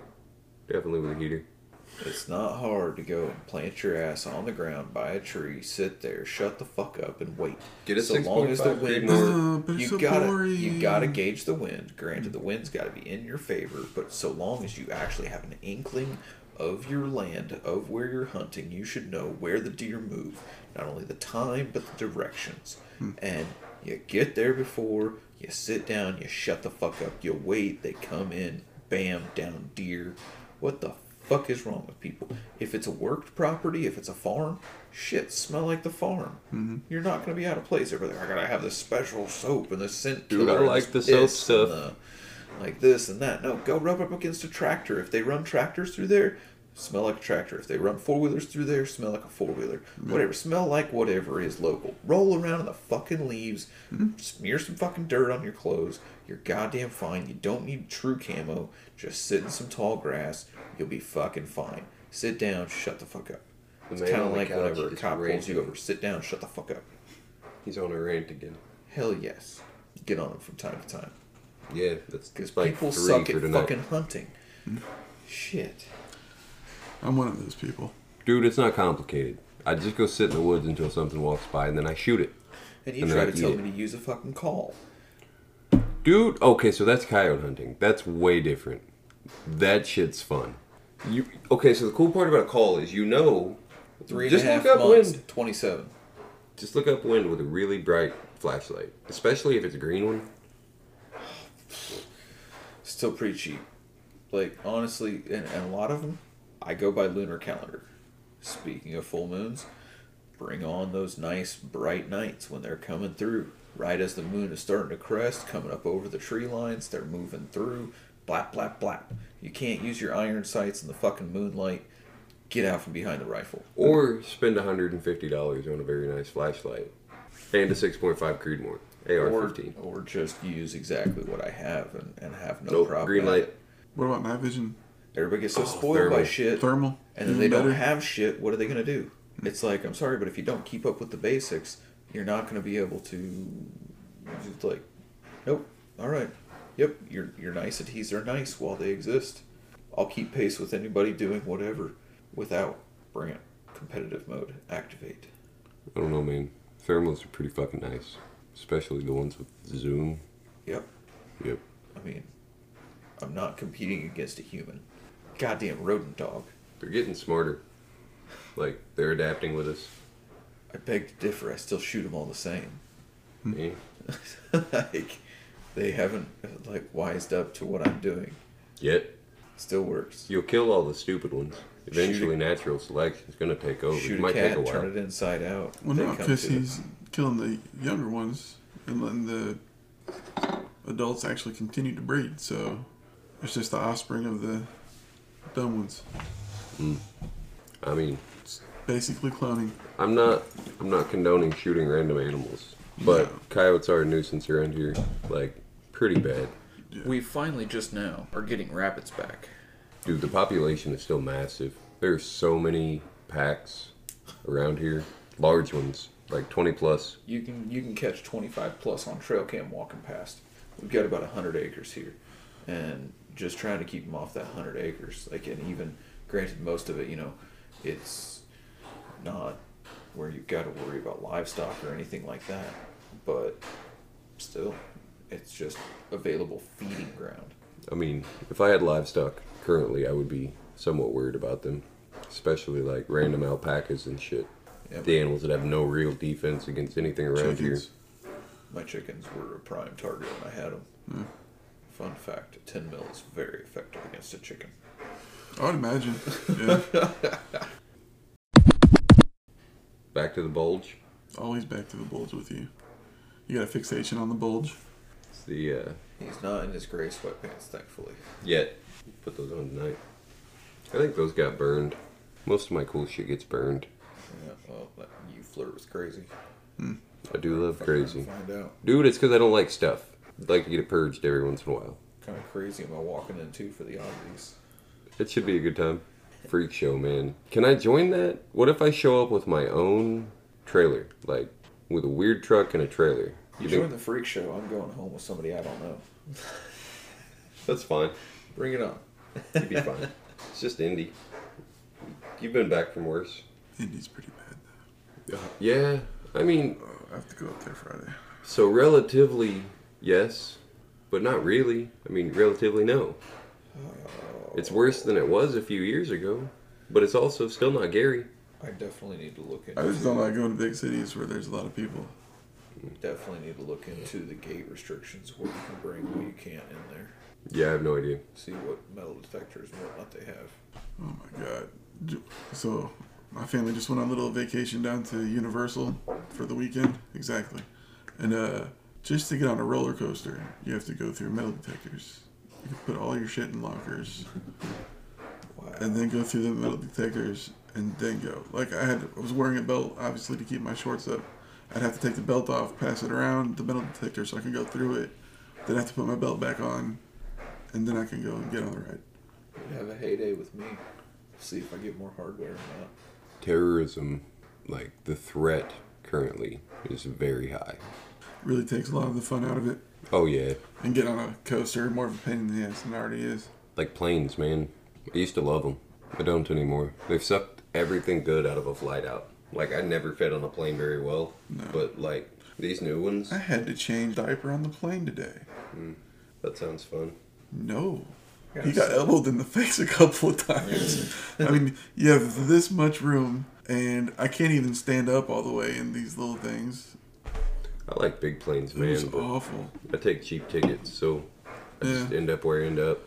Definitely with a heater. It's not hard to go and plant your ass on the ground by a tree, sit there, shut the fuck up, and wait. Get a so long as the 6.5 wind, Uh, you so gotta boring. you gotta gauge the wind. Granted, the wind's got to be in your favor, but so long as you actually have an inkling of your land, of where you're hunting, you should know where the deer move. Not only the time, but the directions. Hmm. And you get there before. You sit down. You shut the fuck up. You wait. They come in. Bam, down deer. What the fuck is wrong with people? If it's a worked property, if it's a farm, shit, smell like the farm. Mm-hmm. You're not gonna be out of place. over there. I gotta have this special soap and the scent Dude, I killer like the soap stuff. the- like this and that. No, go rub up against a tractor. If they run tractors through there, smell like a tractor. If they run four wheelers through there, smell like a four wheeler. Whatever, smell like whatever is local. Roll around in the fucking leaves, mm-hmm. smear some fucking dirt on your clothes. You're goddamn fine. You don't need true camo. Just sit in some tall grass. You'll be fucking fine. Sit down. Shut the fuck up. The It's kind of like couch whenever a cop pulls you over. Sit down. Shut the fuck up. He's on a rant again. Hell yes. Get on him from time to time. Yeah, that's Because like people suck at tonight. fucking hunting. Mm-hmm. Shit. I'm one of those people. Dude, it's not complicated. I just go sit in the woods until something walks by, and then I shoot it. And you And try to tell eat me to use a fucking call. Dude, okay, so that's coyote hunting. That's way different. That shit's fun. You okay? So the cool part about a call is you know. Three and just a half look up months, wind. 27. Just look up wind with a really bright flashlight, especially if it's a green one. Still pretty cheap. Like, honestly, and, and a lot of them, I go by lunar calendar. Speaking of full moons, bring on those nice bright nights when they're coming through. Right as the moon is starting to crest, coming up over the tree lines, they're moving through. Blap, blap, blap. You can't use your iron sights in the fucking moonlight. Get out from behind the rifle. Or spend $150 on a very nice flashlight and a 6.5 Creedmoor AR-15. or just use exactly what I have and, and have no Nope, problem. green light. What about night vision? Everybody gets so Oh, spoiled by thermal. shit. Thermal? and then Even they don't have shit, what are they going to do? Mm-hmm. It's like, I'm sorry, but if you don't keep up with the basics, you're not going to be able to. It's like, nope, all right, yep, your your niceties are nice while they exist. I'll keep pace with anybody doing whatever without bring it competitive mode activate. I don't know, man. Thermals are pretty fucking nice, especially the ones with zoom. Yep, Yep. I mean, I'm not competing against a human. Goddamn rodent dog. They're getting smarter. Like they're adapting with us. I beg to differ. I still shoot them all the same. Me? like they haven't like wised up to what I'm doing. Yet Still works. you'll kill all the stupid ones. Shoot a- Eventually, natural selection is going to take over. Shoot it a might cat, take a while. turn it inside out. Well, they no, because to it. he's killing the younger ones and letting the adults actually continue to breed. So it's just the offspring of the dumb ones. Mm. I mean, Basically cloning. I'm not I'm not condoning shooting random animals, but No. coyotes are a nuisance around here, like pretty bad. We finally just now are getting rabbits back. Dude, the population is still massive. There's so many packs around here, large ones, like 20 plus. You can you can catch 25 plus on trail cam walking past. We've got about 100 acres here, and just trying to keep them off that 100 acres. Like, and even granted, most of it, you know, it's not where you've got to worry about livestock or anything like that, but still, it's just available feeding ground. I mean, if I had livestock currently, I would be somewhat worried about them, especially like random alpacas and shit. Yeah, The animals that have no real defense against anything around Chickens. My chickens were a prime target when I had them. Hmm. Fun fact: 10 mil is very effective against a chicken. I would imagine. Yeah. Back to the bulge. Always back to the bulge with you. You got a fixation on the bulge. It's the uh, He's not in his gray sweatpants, thankfully. yet. Put those on tonight. I think those got burned. Most of my cool shit gets burned. Yeah, well, that you flirt was crazy. I do love crazy. Find out. Dude, it's because I don't like stuff. I'd like to get it purged every once in a while. Kind of crazy am I walking in too for the oddities? It should be a good time. Freak show, man. Can I join that? What if I show up with my own trailer? Like, with a weird truck and a trailer? You You join the freak show. I'm going home with somebody I don't know. that's fine? Bring it on. You'd be fine. It's just indie. You've been back from worse. Indy's pretty bad Yeah, I mean. Oh, I have to go up there Friday. so relatively, yes, but not really. I mean, relatively, no. It's worse than it was a few years ago, but it's also still not Gary. I definitely need to look into. I just don't like going to big cities where there's a lot of people. Definitely need to look into the gate restrictions. What you can bring, what you can't in there. Yeah, I have no idea. See what metal detectors and whatnot they have. Oh my god. So, my family just went on a little vacation down to Universal for the weekend. Exactly. And uh, just to get on a roller coaster, you have to go through metal detectors. You can put all your shit in lockers Wow. and then go through the metal detectors and then go. Like I had, I was wearing a belt obviously to keep my shorts up. I'd have to take the belt off, pass it around the metal detector so I can go through it. Then I have to put my belt back on, and then I can go and get on the ride. You'd have a heyday with me. See if I get more hardware or not. Terrorism, like the threat currently, is very high. Really takes a lot of the fun out of it. Oh yeah, And get on a coaster more of a pain in the ass than it already is. like planes, man. I used to love them. I don't anymore. They've sucked everything good out of a flight out. Like I never fit on a plane very well, No. but like these new ones, I had to change diaper on the plane today. Hmm. that sounds fun. No. Yeah, He got elbowed in the face a couple of times. I mean, you have this much room, and I can't even stand up all the way in these little things. I like big planes, It was man, but awful. I take cheap tickets, so I just end up where I end up.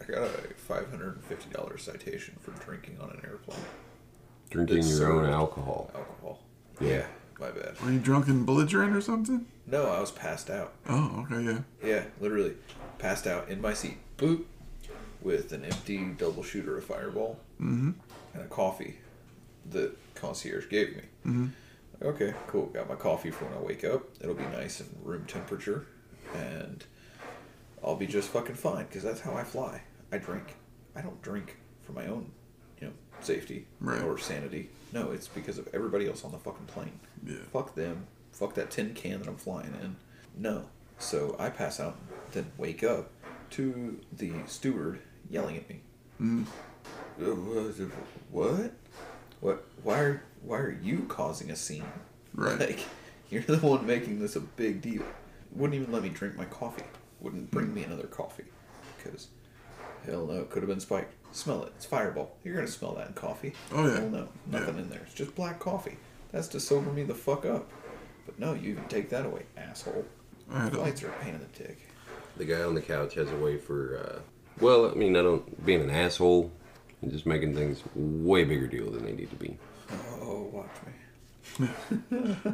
I got a five hundred and fifty dollars citation for drinking on an airplane. Drinking It's your own alcohol. Alcohol. Yeah. Yeah, my bad. Were you drunk and belligerent or something? No, I was passed out. Oh, okay, yeah. Yeah, literally passed out in my seat. Boop. With an empty double shooter of Fireball Mm-hmm. and a coffee that concierge gave me. Mm-hmm. Okay, cool. Got my coffee for when I wake up. It'll be nice and room temperature, and I'll be just fucking fine because that's how I fly. I drink. I don't drink for my own, you know, safety Right. or sanity. No, it's because of everybody else on the fucking plane. Yeah. Fuck them. Fuck that tin can that I'm flying in. No. So I pass out, then wake up to the steward yelling at me. Mm. Uh, What? What? Why are Why are you causing a scene? Right. Like you're the one making this a big deal. Wouldn't even let me drink my coffee. Wouldn't bring me another coffee because hell no, it could have been spiked. Smell it. It's Fireball. You're gonna smell that in coffee. Oh, yeah. Hell no, nothing Yeah. in there. It's just black coffee. That's to sober me the fuck up. But no, you even take that away, asshole. I had a, are a pain in the dick. The guy on the couch has a way for, uh, well, I mean, I don't, being an asshole and just making things way bigger deal than they need to be. Oh, watch me.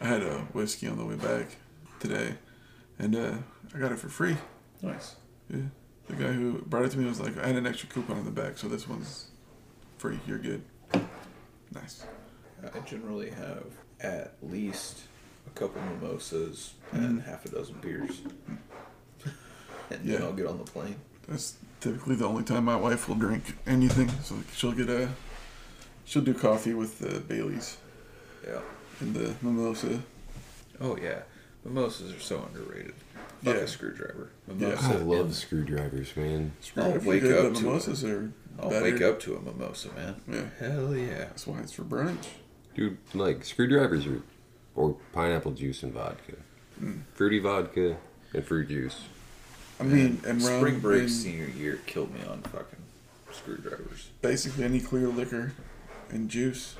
I had a whiskey on the way back today, and uh, I got it for free. Nice. Yeah. The guy who brought it to me was like, I had an extra coupon in the back, so this one's free. You're good. Nice. I generally have at least a couple mimosas and half a dozen beers. and then I'll get on the plane. That's typically the only time my wife will drink anything. So she'll get a, she'll do coffee with the Baileys Yeah. and the mimosa. Oh yeah. Mimosas are so underrated. Fuck Yeah. a screwdriver. Yeah. I love and- screwdrivers, man. Screwdriver's wake up to mimosas are I'll better. wake up to a mimosa, man. Yeah. Hell yeah. That's why it's for brunch. Dude, like screwdrivers are, or pineapple juice and vodka, hmm. fruity vodka and fruit juice. I mean, and rum, Spring break and senior year killed me on fucking screwdrivers. basically any clear liquor and juice.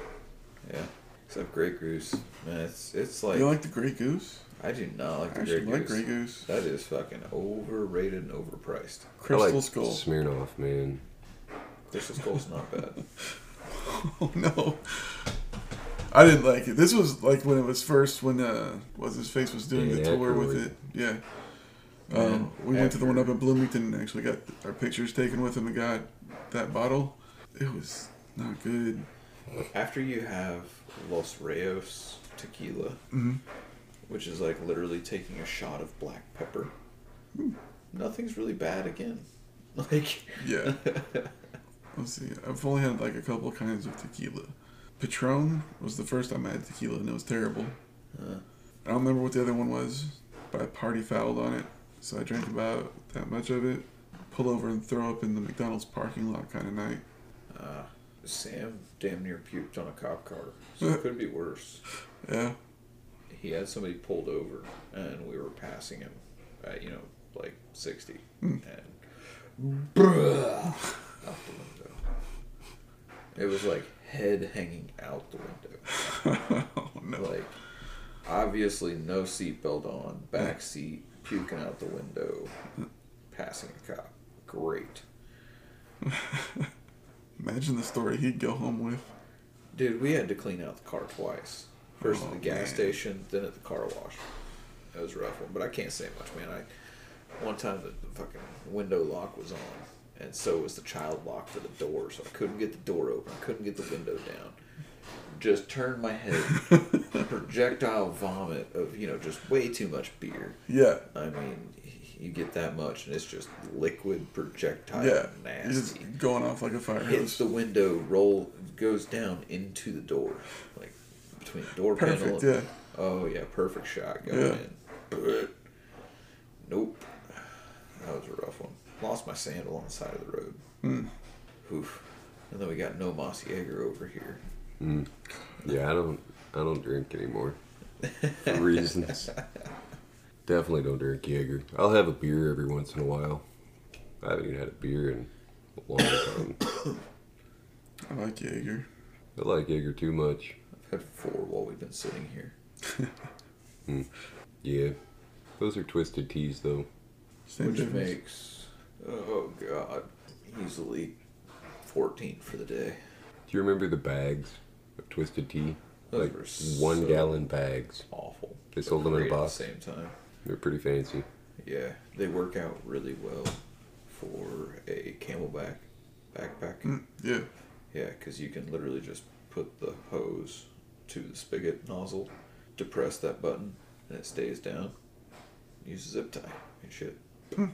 Yeah. Except Grey Goose. Man, it's it's like, you like the Grey Goose? I do not like I the actually Grey like Goose. Grey Goose. That is fucking overrated and overpriced. Crystal I like Skull. Smirnoff, man. Crystal Skull's not bad. Oh no. I didn't like it. This was like when it was first when uh was his face was doing Yeah, the tour with it. Yeah. Um, we went to the one up in Bloomington and actually got our pictures taken with him and got that bottle. It was not good. After you have Los Reyes tequila, Mhm. which is like literally taking a shot of black pepper, nothing's really bad again. Like, Yeah. Let's see. I've only had like a couple kinds of tequila. Patron was the first time I had tequila and it was terrible. uh, I don't remember what the other one was, but I party fouled on it. So I drank about that much of it. Pull over and throw up in the McDonald's parking lot kind of night. uh, Sam damn near puked on a cop car, so it could be worse. Yeah. He had somebody pulled over, and we were passing him at you know like sixty, Hmm. and bruh, out the window. It was like head hanging out the window. oh no. Like obviously no seatbelt on, back seat, puking out the window, passing a cop. Great. Imagine the story he'd go home with. Dude, we had to clean out the car twice. First at Oh, the gas man. station, then at the car wash. That was a rough one, but I can't say much, man. I one time the, the fucking window lock was on, and so was the child lock for the door, so I couldn't get the door open, I couldn't get the window down. Just turned my head, projectile vomit of you know just way too much beer. Yeah. I mean, you get that much, and it's just liquid projectile Yeah. Nasty just going off like a fire hits hose. the window, roll goes down into the door, like between the door panel. And- yeah. Oh yeah, perfect shot going Yeah. in. Nope, that was a rough one. Lost my sandal on the side of the road. Hmm. Oof. And then we got no Mossy Jaeger over here. Mm. Yeah, I don't, I don't drink anymore for reasons. Definitely don't drink Jaeger. I'll have a beer every once in a while. I haven't even had a beer in a long time. I like Jaeger. I like Jaeger too much. I've had four while we've been sitting here. Hmm. Yeah, those are twisted teas though. Same which difference. makes oh god, easily fourteen for the day. Do you remember the bags of twisted tea? Those like were one so- gallon bags. Awful. They but sold them in a great at the same time. They're pretty fancy. Yeah, they work out really well for a CamelBak backpack. Mm, yeah. Yeah, because you can literally just put the hose to the spigot nozzle, depress that button, and it stays down. Use a zip tie and shit. Then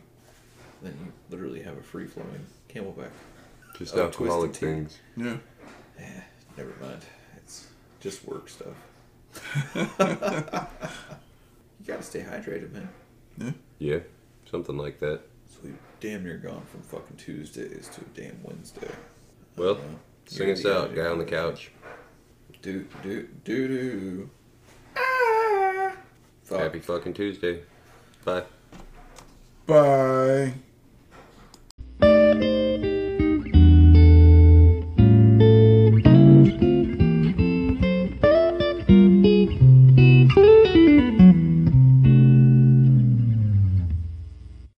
you literally have a free flowing CamelBak. Just Oh, alcoholic twisted tea. things. Yeah. Eh, never mind. It's just work stuff. you gotta stay hydrated, man. Yeah. Yeah, something like that. So we've damn near gone from fucking Tuesdays to a damn Wednesday. Well, Uh, sing us out, guy on the couch. Do do do do. Ah. Fuck. Happy fucking Tuesday. Bye. Bye.